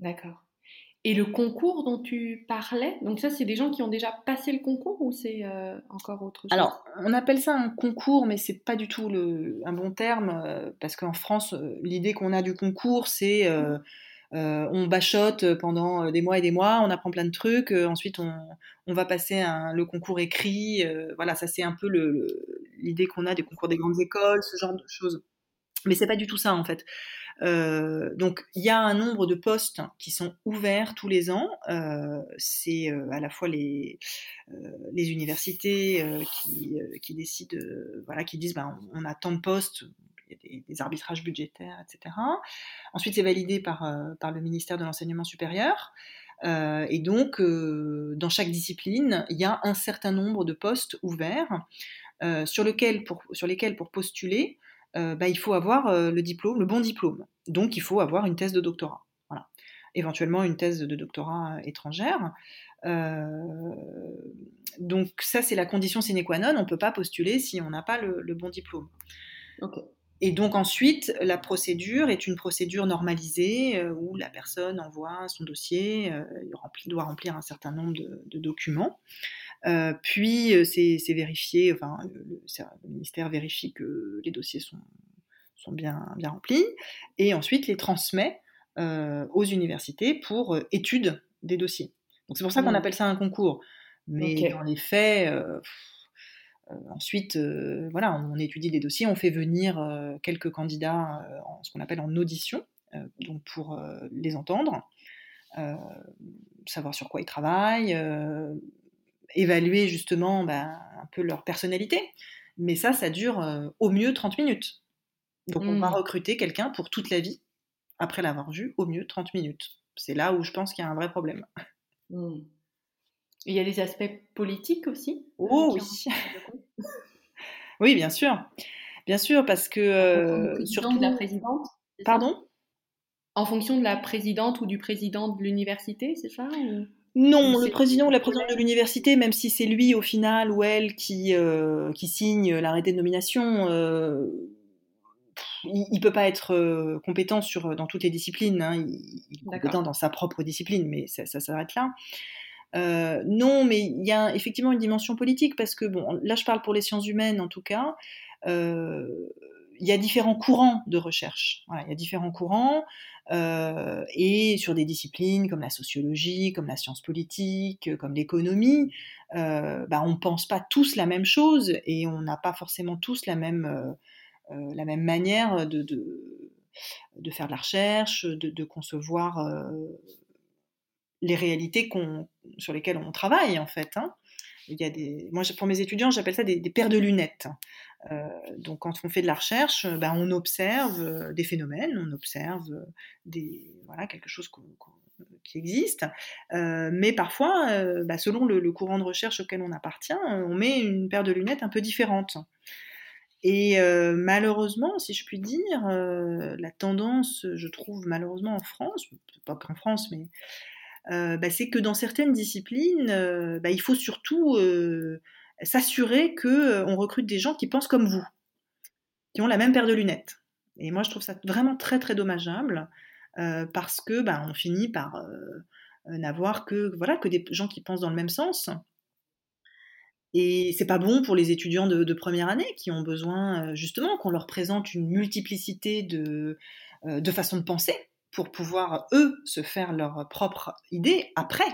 D'accord. Et le concours dont tu parlais, donc ça, c'est des gens qui ont déjà passé le concours ou c'est euh, encore autre chose? Alors, on appelle ça un concours, mais c'est pas du tout un bon terme, euh, parce qu'en France, euh, l'idée qu'on a du concours, c'est on bachote pendant des mois et des mois, on apprend plein de trucs, ensuite on, on, va passer le concours écrit. voilà, ça c'est un peu l'idée qu'on a des concours des grandes écoles, ce genre de choses. Mais c'est pas du tout ça en fait. Euh, donc il y a un nombre de postes qui sont ouverts tous les ans. Euh, c'est euh, à la fois les, universités qui, décident, voilà, qui disent ben, on, a tant de postes, il y a des, arbitrages budgétaires, etc. Ensuite, c'est validé par, le ministère de l'enseignement supérieur. et donc, dans chaque discipline, il y a un certain nombre de postes ouverts sur, lesquels, pour postuler, bah, il faut avoir euh, le diplôme, le bon diplôme. Donc il faut avoir une thèse de doctorat. Voilà. Éventuellement une thèse de doctorat étrangère. Euh, donc ça, c'est la condition sine qua non. On ne peut pas postuler si on n'a pas le, bon diplôme. Et donc ensuite, la procédure est une procédure normalisée où la personne envoie son dossier, il doit remplir un certain nombre de documents. Euh, puis euh, c'est vérifié, enfin, le, ministère vérifie que les dossiers sont, sont bien, bien remplis, et ensuite les transmet euh, aux universités pour étude des dossiers. Donc c'est pour ça qu'on mmh. appelle ça un concours. Mais dans les faits, ensuite, voilà, on, étudie des dossiers, on fait venir quelques candidats en ce qu'on appelle en audition, donc pour les entendre, savoir sur quoi ils travaillent, évaluer justement ben, un peu leur personnalité. Mais ça, ça dure euh, au mieux 30 minutes. Donc on va mmh. recruter quelqu'un pour toute la vie, après l'avoir vu, au mieux 30 minutes. C'est là où je pense qu'il y a un vrai problème. Mmh. Il y a des aspects politiques aussi euh, Oh oui [LAUGHS] Oui, bien sûr. Bien sûr, parce que... Euh, surtout de la présidente Pardon? En fonction de la présidente ou du président de l'université, c'est ça non, le président ou la présidente de l'université, même si c'est lui au final ou elle qui, euh, qui signe l'arrêté de nomination, euh, il ne peut pas être euh, compétent sur, dans toutes les disciplines. Hein. il, est compétent dans sa propre discipline, mais ça, s'arrête là. non, mais il y a effectivement une dimension politique parce que, bon, là je parle pour les sciences humaines en tout cas, il y a différents courants de recherche. Il y a différents courants euh, et sur des disciplines comme la sociologie, comme la science politique, comme l'économie, euh, bah, on pense pas tous la même chose et on n'a pas forcément tous la même euh, la même manière de, faire de la recherche, de, de concevoir les réalités sur lesquelles on travaille en fait. Hein. Il y a des, moi, pour mes étudiants, j'appelle ça des, paires de lunettes. Euh, donc, quand on fait de la recherche, ben, on observe euh, des phénomènes, on observe euh, des, quelque chose qui existe. mais parfois, ben, selon le, courant de recherche auquel on appartient, on met une paire de lunettes un peu différente. Et malheureusement, si je puis dire, la tendance, je trouve malheureusement en France, pas qu'en France, mais euh, bah, c'est que dans certaines disciplines, euh, bah, il faut surtout euh, s'assurer que on recrute des gens qui pensent comme vous, qui ont la même paire de lunettes. Et moi, je trouve ça vraiment très très dommageable parce que bah, on finit par n'avoir que voilà que des gens qui pensent dans le même sens. Et c'est pas bon pour les étudiants de, première année qui ont besoin justement qu'on leur présente une multiplicité de, de façons de penser pour pouvoir, eux, se faire leur propre idée après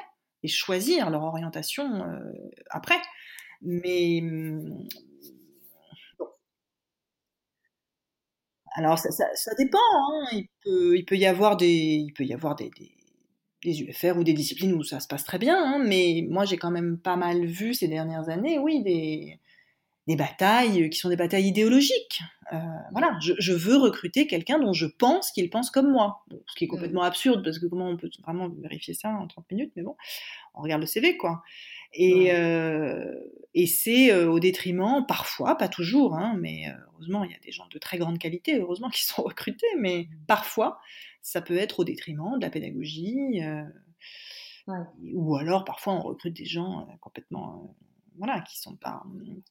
et choisir leur orientation euh, après. Mais hum, Alors ça, dépend. Hein. Il, peut, il, peut, y avoir des, il peut y avoir des, des, UFR ou des disciplines où ça se passe très bien. Hein. mais moi j'ai quand même pas mal vu ces dernières années, oui, des, des batailles qui sont des batailles idéologiques. Euh, voilà, je, veux recruter quelqu'un dont je pense qu'il pense comme moi. ce qui est complètement absurde parce que comment on peut vraiment vérifier ça en 30 minutes, mais bon, on regarde le CV quoi. Et, euh, et c'est euh, au détriment, parfois, pas toujours, hein, mais heureusement, il y a des gens de très grande qualité, heureusement, qui [LAUGHS] sont recrutés, mais parfois, ça peut être au détriment de la pédagogie. Ou alors, parfois, on recrute des gens complètement voilà, qui sont pas,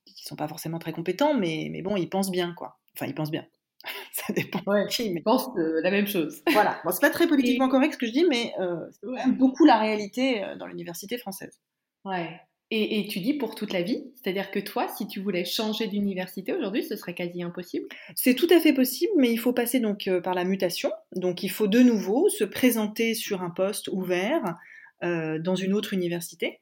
qui sont pas forcément très compétents, mais, mais bon, ils pensent bien, quoi. Enfin, ils pensent bien. [LAUGHS] ça dépend ouais, qui, mais... Ils pensent la même chose. voilà. Bon, c'est pas très [LAUGHS] politiquement correct ce que je dis, mais euh, c'est beaucoup la réalité euh, dans l'université française. Ouais. Et, et, tu dis pour toute la vie, c'est-à-dire que toi, si tu voulais changer d'université aujourd'hui, ce serait quasi impossible. C'est tout à fait possible, mais il faut passer donc euh, par la mutation. Donc il faut de nouveau se présenter sur un poste ouvert euh, dans une autre université.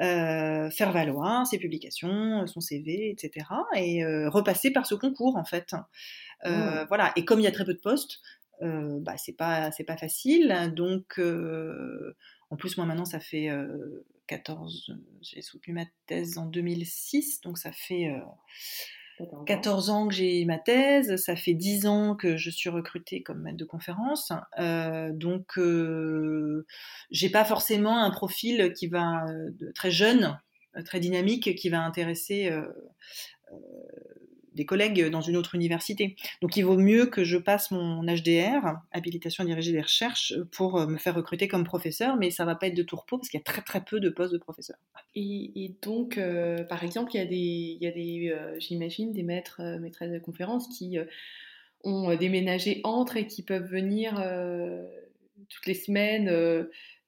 Euh, faire valoir ses publications, son CV, etc. et repasser par ce concours en fait. Mmh. Voilà. Et comme il y a très peu de postes, bah, c'est pas c'est pas facile. Donc en plus moi maintenant ça fait 14, j'ai soutenu ma thèse en 2006, donc ça fait 14 ans. que j'ai ma thèse, ça fait 10 ans que je suis recrutée comme maître de conférence, euh, donc euh, j'ai pas forcément un profil qui va euh, très jeune, euh, très dynamique, qui va intéresser des collègues dans une autre université. Donc il vaut mieux que je passe mon HDR, habilitation à diriger des recherches, pour euh, me faire recruter comme professeur, mais ça va pas être de repos parce qu'il y a très très peu de postes de professeur. Et, donc, euh, par exemple, il y a des, il y a des euh, j'imagine, des maîtres, maîtresses de conférences qui ont déménagé entre et qui peuvent venir toutes les semaines.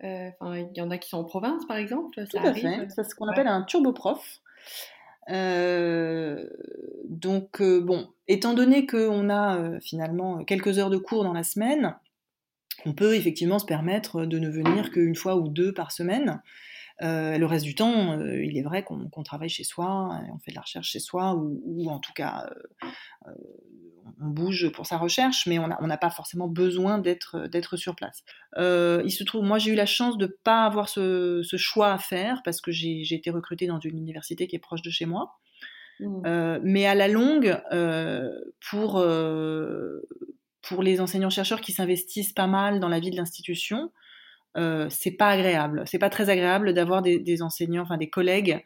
Enfin, il y en a qui sont en province, par exemple. Ça Tout à fait. C'est ce qu'on appelle un turboprof. Euh, donc, euh, bon, étant donné qu'on a euh, finalement quelques heures de cours dans la semaine, on peut effectivement se permettre de ne venir qu'une fois ou deux par semaine. Le reste du temps, il est vrai qu'on travaille chez soi, on fait de la recherche chez soi, ou, ou en tout cas, on bouge pour sa recherche, mais on n'a pas forcément besoin d'être sur place. Euh, il se trouve, moi j'ai eu la chance de ne pas avoir ce, choix à faire parce que j'ai été recrutée dans une université qui est proche de chez moi. Mmh. Euh, mais à la longue, euh, pour, pour les enseignants-chercheurs qui s'investissent pas mal dans la vie de l'institution, c'est pas agréable. C'est pas très agréable d'avoir des, des, enseignants, enfin des collègues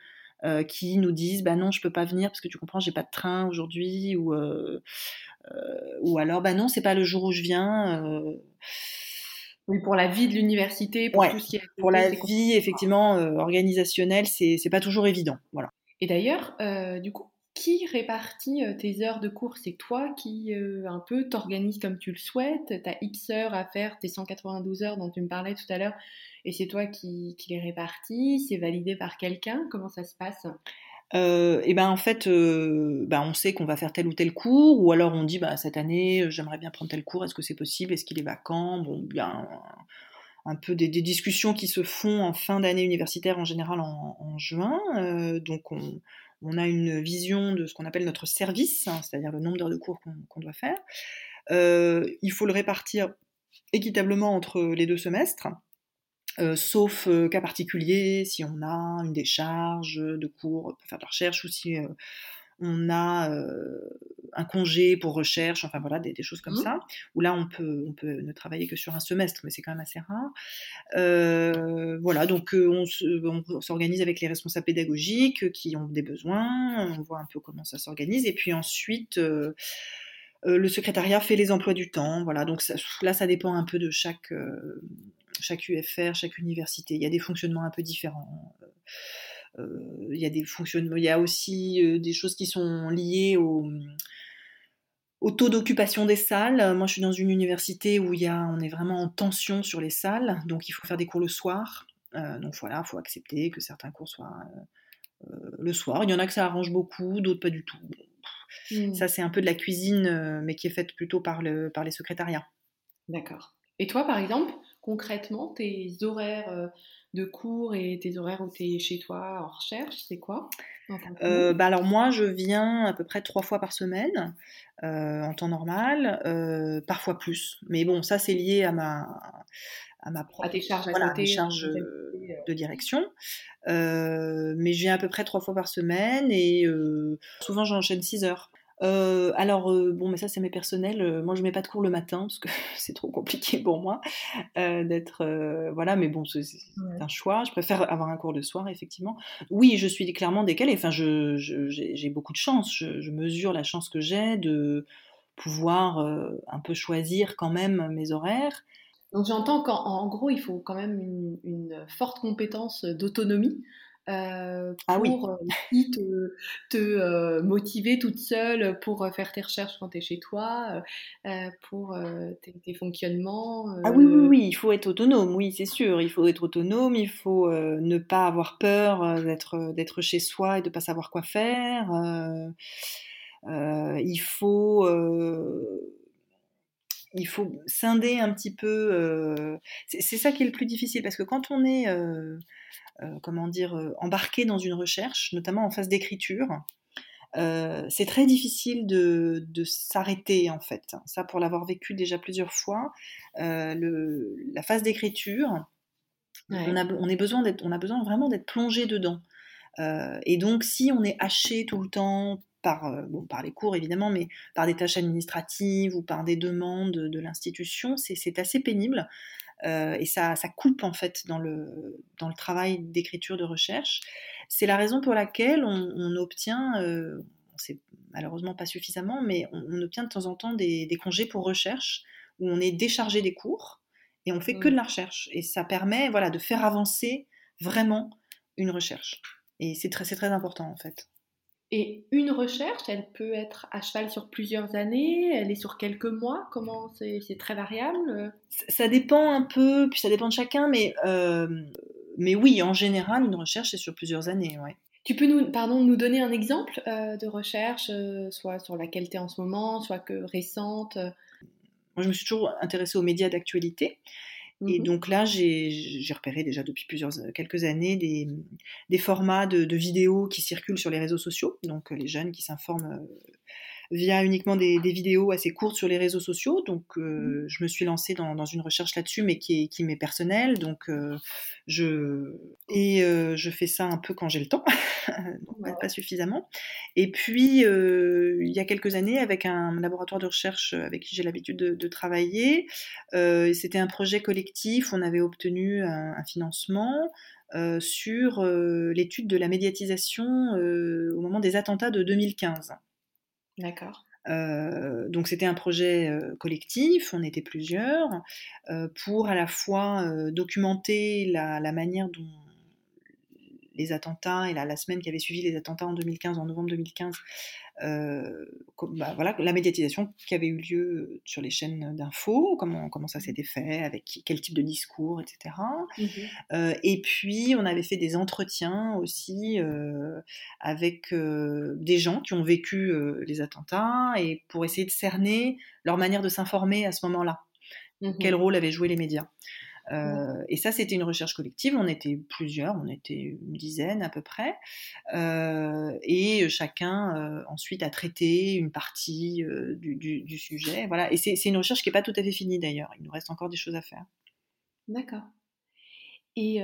qui nous disent bah non je peux pas venir parce que tu comprends j'ai pas de train aujourd'hui ou euh, ou alors, bah non, c'est pas le jour où je viens. Euh. Oui, pour la vie de l'université, pour tout ce qui est. Pour la vie, effectivement, euh, organisationnelle, c'est pas toujours évident. Voilà. Et d'ailleurs, du coup, qui répartit tes heures de cours? C'est toi qui un peu t'organises comme tu le souhaites? Tu as X heures à faire, tes 192 heures dont tu me parlais tout à l'heure, et c'est toi qui, les répartis? C'est validé par quelqu'un? Comment ça se passe? Et ben en fait, ben on sait qu'on va faire tel ou tel cours, ou alors on dit bah, cette année j'aimerais bien prendre tel cours, est-ce que c'est possible, est-ce qu'il est vacant, bon bien un peu des, discussions qui se font en fin d'année universitaire en général en, juin. Euh, donc on, a une vision de ce qu'on appelle notre service, hein, c'est-à-dire le nombre d'heures de cours qu'on doit faire. Euh, il faut le répartir équitablement entre les deux semestres. Euh, sauf cas particulier, si on a une décharge de cours pour faire de la recherche ou si on a un congé pour recherche, enfin voilà, des, choses comme mmh. ça, où là on peut, on peut ne travailler que sur un semestre, mais c'est quand même assez rare. voilà, donc on, s'organise avec les responsables pédagogiques qui ont des besoins, on voit un peu comment ça s'organise, et puis ensuite le secrétariat fait les emplois du temps, voilà, donc là ça dépend un peu de chaque, chaque UFR, chaque université, il y a des fonctionnements un peu différents. Euh, il y a des fonctionnements, il y a aussi euh, des choses qui sont liées au, au taux d'occupation des salles. Moi, je suis dans une université où il y a, on est vraiment en tension sur les salles, donc il faut faire des cours le soir. Euh, donc voilà, il faut accepter que certains cours soient le soir. Il y en a que ça arrange beaucoup, d'autres pas du tout. Mmh. Ça, c'est un peu de la cuisine, mais qui est faite plutôt par, le, par les secrétariats. D'accord. Et toi, par exemple, concrètement, tes horaires de cours et tes horaires où tu es chez toi en recherche, c'est quoi euh, bah alors moi je viens à peu près trois fois par semaine euh, en temps normal, euh, parfois plus. Mais bon ça c'est lié à ma à ma propre, tes charges, charges de direction. mais je viens à peu près trois fois par semaine et souvent j'enchaîne six heures. Euh, alors, euh, bon, mais ça, c'est mes personnels. Euh, moi, je mets pas de cours le matin parce que [LAUGHS] c'est trop compliqué pour moi d'être. voilà, mais bon, c'est un choix. Je préfère avoir un cours de soir, effectivement. Oui, je suis clairement décalée. Enfin, j'ai je, beaucoup de chance. Je, mesure la chance que j'ai de pouvoir un peu choisir quand même mes horaires. Donc, j'entends qu'en gros, il faut quand même une forte compétence d'autonomie euh, ah pour euh, te, te euh, motiver toute seule pour faire tes recherches quand tu es chez toi, pour tes, fonctionnements. Ah oui, oui, oui, il faut être autonome, oui, c'est sûr. Il faut être autonome, il faut ne pas avoir peur d'être, d'être chez soi et de ne pas savoir quoi faire. il faut il faut scinder un petit peu. c'est ça qui est le plus difficile parce que quand on est euh, comment dire, euh, embarqué dans une recherche, notamment en phase d'écriture. Euh, c'est très difficile de, s'arrêter en fait. Ça, pour l'avoir vécu déjà plusieurs fois, la phase d'écriture, on, a, on, besoin on a besoin vraiment d'être plongé dedans. et donc, si on est haché tout le temps par, bon, par les cours évidemment, mais par des tâches administratives ou par des demandes de l'institution, c'est assez pénible. Euh, et ça, ça, coupe en fait dans le, dans le travail d'écriture de recherche. C'est la raison pour laquelle on, obtient, euh, c'est malheureusement pas suffisamment, mais on, obtient de temps en temps des, des, congés pour recherche où on est déchargé des cours et on fait que de mmh. la recherche. Et ça permet voilà, de faire avancer vraiment une recherche. Et c'est très, très important en fait. Et une recherche, elle peut être à cheval sur plusieurs années, elle est sur quelques mois, comment c'est très variable? Ça dépend un peu, puis ça dépend de chacun, mais, euh, mais oui, en général, une recherche, c'est sur plusieurs années. Ouais. Tu peux nous, pardon, nous donner un exemple euh, de recherche, euh, soit sur la qualité en ce moment, soit que récente? Moi, je me suis toujours intéressée aux médias d'actualité. Et mmh donc là, j'ai repéré déjà depuis plusieurs, euh, quelques années des, des formats de, de, vidéos qui circulent sur les réseaux sociaux. Donc euh, les jeunes qui s'informent euh, via uniquement des, vidéos assez courtes sur les réseaux sociaux. Donc, euh, mmh. je me suis lancée dans, une recherche là-dessus, mais qui, qui m'est personnelle. Donc, euh, je et euh, je fais ça un peu quand j'ai le temps, [LAUGHS] donc pas suffisamment. Et puis, il y a quelques années, avec un laboratoire de recherche avec qui j'ai l'habitude de, travailler, c'était un projet collectif. On avait obtenu un, un financement. sur l'étude de la médiatisation au moment des attentats de 2015. D'accord. Donc c'était un projet collectif, on était plusieurs, pour à la fois documenter la, manière dont les attentats et la, la, semaine qui avait suivi les attentats en 2015, en novembre 2015, euh, bah, voilà, la médiatisation qui avait eu lieu sur les chaînes d'infos, comment, comment ça s'était fait, avec quel type de discours, etc. Mmh euh, et puis, on avait fait des entretiens aussi euh, avec des gens qui ont vécu les attentats et pour essayer de cerner leur manière de s'informer à ce moment-là. Mmh quel rôle avaient joué les médias euh, et ça, c'était une recherche collective. On était plusieurs, on était une dizaine à peu près. Euh, et chacun euh, ensuite a traité une partie du, sujet. Voilà. Et c'est une recherche qui n'est pas tout à fait finie d'ailleurs. Il nous reste encore des choses à faire. D'accord. Et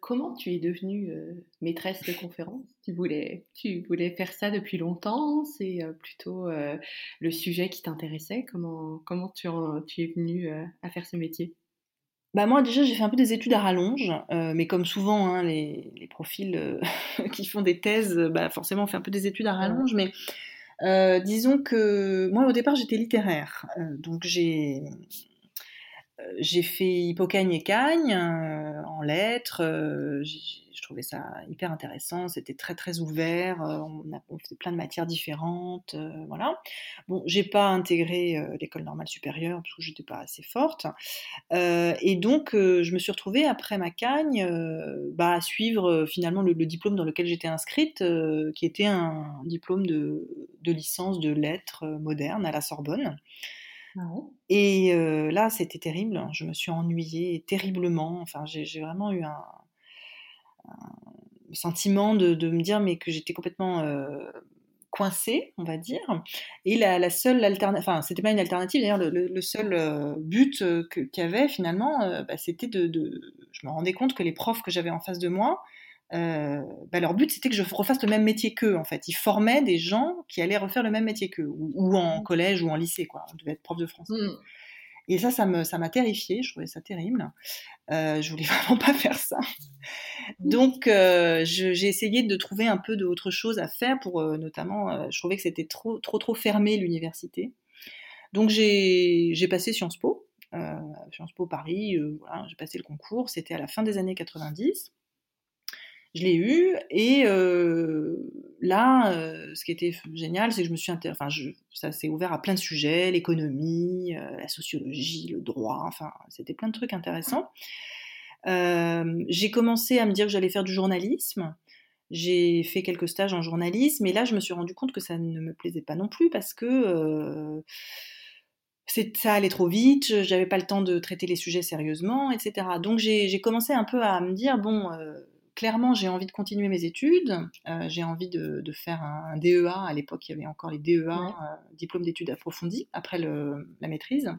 comment tu es devenue maîtresse de conférence tu voulais, tu voulais faire ça depuis longtemps? C'est plutôt le sujet qui t'intéressait? Comment, comment tu, tu es venue à faire ce métier? Bah moi déjà j'ai fait un peu des études à rallonge, euh, mais comme souvent hein, les, les, profils euh, [LAUGHS] qui font des thèses, bah forcément on fait un peu des études à rallonge, mais euh, disons que moi au départ j'étais littéraire, donc j'ai j'ai fait Hippocagne et Cagne en lettres, je trouvais ça hyper intéressant, c'était très très ouvert, euh, on, a, fait plein de matières différentes, euh, voilà. Bon, j'ai pas intégré euh, l'école normale supérieure parce que j'étais pas assez forte, et donc je me suis retrouvée après ma cagne bah, à suivre finalement le, diplôme dans lequel j'étais inscrite, qui était un diplôme de, licence de lettres modernes à la Sorbonne. Ah et là, c'était terrible. Hein. Je me suis ennuyée terriblement. Enfin, j'ai vraiment eu un, sentiment de, me dire mais que j'étais complètement coincée, on va dire. Et la, la seule alternative, enfin c'était pas une alternative d'ailleurs, le, seul but qu'il y avait finalement, bah, c'était de, de, je me rendais compte que les profs que j'avais en face de moi, bah, leur but c'était que je refasse le même métier qu'eux en fait. Ils formaient des gens qui allaient refaire le même métier qu'eux, ou, en mmh. collège ou en lycée quoi. On devait être prof de français. Mmh. Et ça, ça m'a ça terrifiée, je trouvais ça terrible. Euh, je voulais [LAUGHS] vraiment pas faire ça. Mmh. Donc, euh, j'ai essayé de trouver un peu d'autre chose à faire pour, euh, notamment, euh, je trouvais que c'était trop, trop, trop fermé l'université. Donc, j'ai passé Sciences Po, Sciences Po Paris, voilà, j'ai passé le concours, c'était à la fin des années 90 je l'ai eu et euh, là, euh, ce qui était génial, c'est que je me suis enfin, ça s'est ouvert à plein de sujets, l'économie, euh, la sociologie, le droit, enfin, c'était plein de trucs intéressants. j'ai commencé à me dire que j'allais faire du journalisme. J'ai fait quelques stages en journalisme, et là, je me suis rendu compte que ça ne me plaisait pas non plus parce que ça allait trop vite, j'avais pas le temps de traiter les sujets sérieusement, etc. Donc j'ai commencé un peu à me dire bon, clairement, j'ai envie de continuer mes études. Euh, j'ai envie de, faire un, DEA. À l'époque, il y avait encore les DEA, euh, diplôme d'études approfondies, après la maîtrise.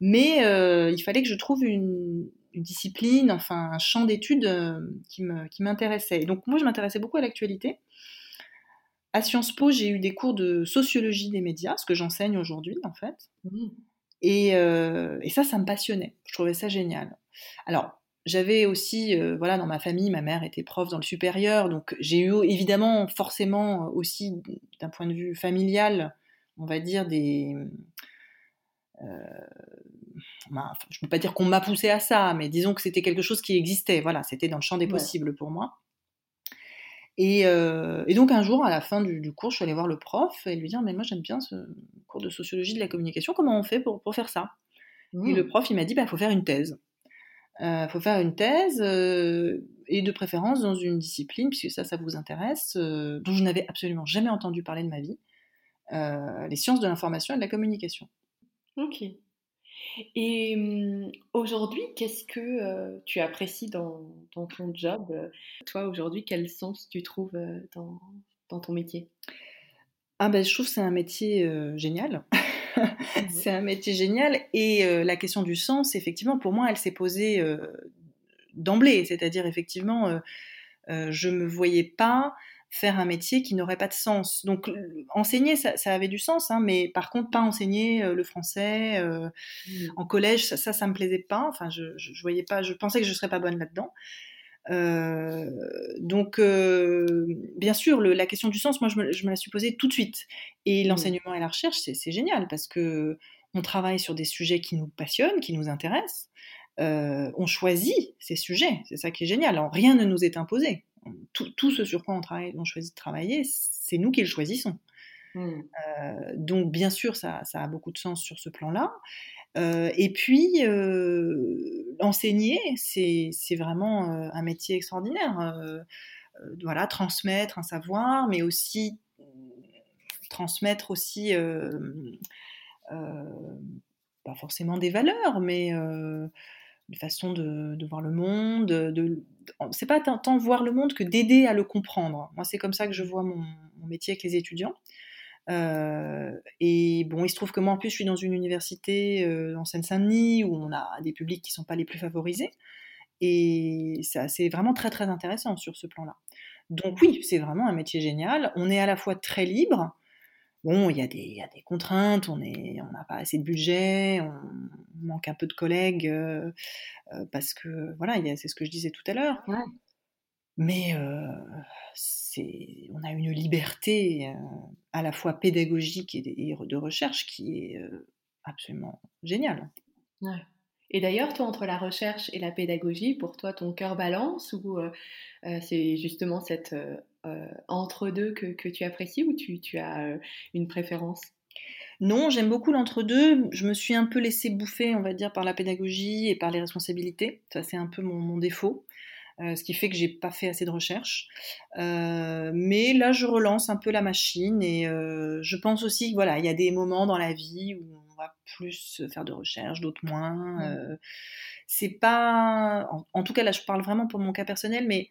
Mais euh, il fallait que je trouve une, discipline, enfin un champ d'études qui m'intéressait. Donc moi, je m'intéressais beaucoup à l'actualité. À Sciences Po, j'ai eu des cours de sociologie des médias, ce que j'enseigne aujourd'hui en fait. Mmh. Et, et, ça, ça me passionnait. Je trouvais ça génial. Alors, j'avais aussi, euh, voilà, dans ma famille, ma mère était prof dans le supérieur, donc j'ai eu évidemment, forcément aussi, d'un point de vue familial, on va dire des. Euh, je ne peux pas dire qu'on m'a poussé à ça, mais disons que c'était quelque chose qui existait. Voilà, c'était dans le champ des possibles pour moi. Euh, et, donc un jour, à la fin du, cours, je suis allée voir le prof et lui dire Mais moi, j'aime bien ce cours de sociologie de la communication, comment on fait pour, pour faire ça? Et mmh. le prof, il m'a dit Il bah, faut faire une thèse. Il euh, faut faire une thèse euh, et de préférence dans une discipline, puisque ça, ça vous intéresse, euh, dont je n'avais absolument jamais entendu parler de ma vie, les sciences de l'information et de la communication. Ok. Et hum, aujourd'hui, qu'est-ce que tu apprécies dans, ton job? Toi, aujourd'hui, quel sens tu trouves dans, dans ton métier? Ah ben, Je trouve que c'est un métier génial. [LAUGHS] [LAUGHS] C'est un métier génial. Et euh, la question du sens, effectivement, pour moi, elle s'est posée euh, d'emblée. C'est-à-dire, effectivement, euh, je ne me voyais pas faire un métier qui n'aurait pas de sens. Donc, enseigner, ça, avait du sens, hein, mais par contre, pas enseigner le français mmh. en collège, ça, ça, ça, me plaisait pas. Enfin, je, je, voyais pas, je pensais que je serais pas bonne là-dedans. Euh, donc, euh, bien sûr, la question du sens, moi, je me, la suis posée tout de suite. Et mmh. l'enseignement et la recherche, c'est génial parce que on travaille sur des sujets qui nous passionnent, qui nous intéressent. Euh, on choisit ces sujets, c'est ça qui est génial. rien ne nous est imposé. tout, ce sur quoi on, travaille, on choisit de travailler, c'est nous qui le choisissons. Mmh. donc bien sûr, ça, a beaucoup de sens sur ce plan-là. Et puis, enseigner, c'est vraiment un métier extraordinaire. voilà, transmettre un savoir, mais aussi transmettre aussi pas forcément des valeurs, mais euh, une façon de, voir le monde. De, c'est pas tant voir le monde que d'aider à le comprendre. Moi, c'est comme ça que je vois mon, métier avec les étudiants. Euh, et bon, il se trouve que moi, en plus, je suis dans une université euh, en Seine-Saint-Denis où on a des publics qui ne sont pas les plus favorisés. Et ça, c'est vraiment très, très intéressant sur ce plan-là. Donc oui, c'est vraiment un métier génial. On est à la fois très libre, bon, il y, a des, contraintes, on n'a pas assez de budget, on, manque un peu de collègues, euh, parce que, voilà, c'est ce que je disais tout à l'heure. Mais euh, on a une liberté à la fois pédagogique et de, recherche qui est absolument géniale. Et d'ailleurs, toi, entre la recherche et la pédagogie, pour toi, ton cœur balance ou c'est justement cette entre-deux que, tu apprécies ou tu, as une préférence? Non, j'aime beaucoup l'entre-deux. Je me suis un peu laissée bouffer, on va dire, par la pédagogie et par les responsabilités. Ça, c'est un peu mon, défaut. Euh, ce qui fait que j'ai pas fait assez de recherche. mais là, je relance un peu la machine et je pense aussi voilà, il y a des moments dans la vie où on va plus faire de recherche, d'autres moins. c'est pas, en, tout cas là, je parle vraiment pour mon cas personnel, mais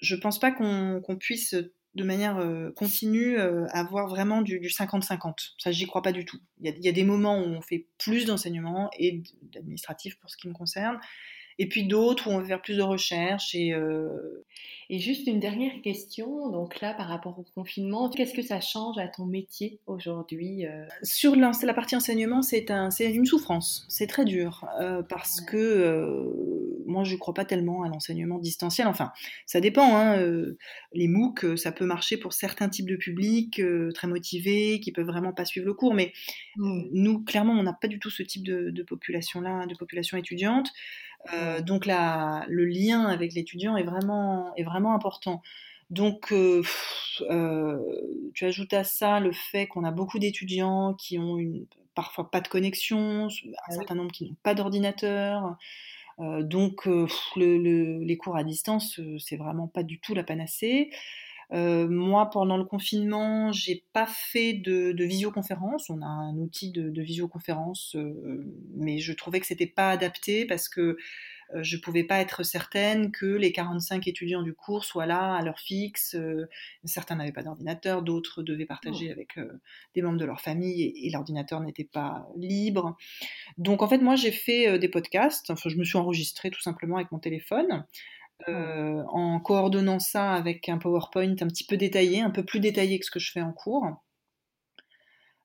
je pense pas qu'on puisse de manière euh, continue euh, avoir vraiment du 50-50. Ça, j'y crois pas du tout. Il y, a, des moments où on fait plus d'enseignement et d'administratif pour ce qui me concerne, et puis d'autres où on veut faire plus de recherche. Et, euh, et juste une dernière question, donc là par rapport au confinement, qu'est-ce que ça change à ton métier aujourd'hui euh? Sur la, la, partie enseignement, c'est un, une souffrance, c'est très dur, euh, parce que moi je ne crois pas tellement à l'enseignement distanciel, enfin ça dépend, hein, les MOOC ça peut marcher pour certains types de publics très motivés, qui peuvent vraiment pas suivre le cours, mais mmh. nous clairement on n'a pas du tout ce type de, de population-là, de population étudiante. Euh, donc le lien avec l'étudiant est vraiment, est vraiment important. Donc, euh, euh, tu ajoutes à ça le fait qu'on a beaucoup d'étudiants qui ont une, parfois pas de connexion, un certain nombre qui n'ont pas d'ordinateur. donc, les cours à distance, c'est vraiment pas du tout la panacée. Moi, pendant le confinement, j'ai pas fait de, visioconférence. On a un outil de, visioconférence, mais je trouvais que c'était pas adapté parce que je pouvais pas être certaine que les 45 étudiants du cours soient là à l'heure fixe. certains n'avaient pas d'ordinateur, d'autres devaient partager oh. avec des membres de leur famille et, l'ordinateur n'était pas libre. Donc en fait, moi, j'ai fait des podcasts. Enfin, je me suis enregistrée tout simplement avec mon téléphone. Euh, en coordonnant ça avec un PowerPoint un petit peu détaillé, un peu plus détaillé que ce que je fais en cours.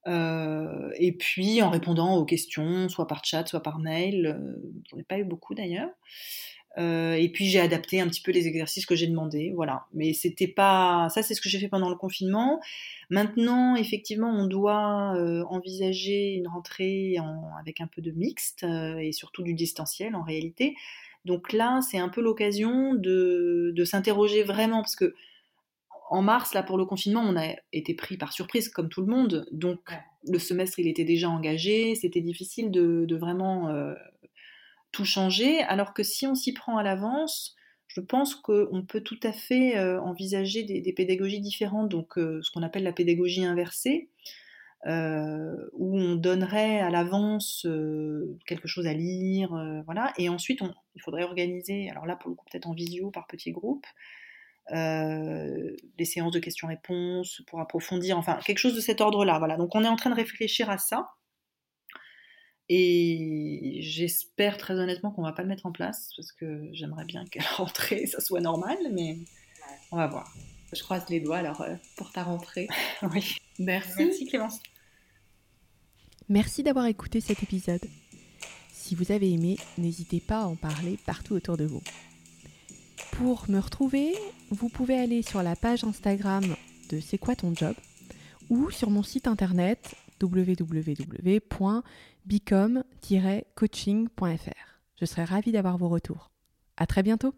Euh, et puis en répondant aux questions, soit par chat, soit par mail. Euh, j'en ai pas eu beaucoup d'ailleurs. et puis j'ai adapté un petit peu les exercices que j'ai demandé, voilà. Mais c'était pas, ça c'est ce que j'ai fait pendant le confinement. Maintenant, effectivement, on doit envisager une rentrée avec un peu de mixte et surtout du distanciel en réalité. Donc là, c'est un peu l'occasion de, s'interroger vraiment, parce que en mars, là, pour le confinement, on a été pris par surprise, comme tout le monde. Donc, le semestre, il était déjà engagé. C'était difficile de, vraiment euh, tout changer. Alors que si on s'y prend à l'avance, je pense qu'on peut tout à fait euh, envisager des, pédagogies différentes. Donc, euh, ce qu'on appelle la pédagogie inversée. Où on donnerait à l'avance quelque chose à lire, voilà, et ensuite il faudrait organiser, alors là pour le coup peut-être en visio par petits groupes, des séances de questions-réponses pour approfondir, enfin quelque chose de cet ordre-là, voilà. Donc on est en train de réfléchir à ça. Et j'espère très honnêtement qu'on va pas le mettre en place parce que j'aimerais bien qu'à la rentrée [LAUGHS] ça soit normal, mais on va voir. Je croise les doigts alors pour ta rentrée. [LAUGHS] oui. Merci. Merci Clémence. Merci d'avoir écouté cet épisode. Si vous avez aimé, n'hésitez pas à en parler partout autour de vous. Pour me retrouver, vous pouvez aller sur la page Instagram de C'est quoi ton job ou sur mon site internet www.bicom-coaching.fr. Je serai ravie d'avoir vos retours. À très bientôt!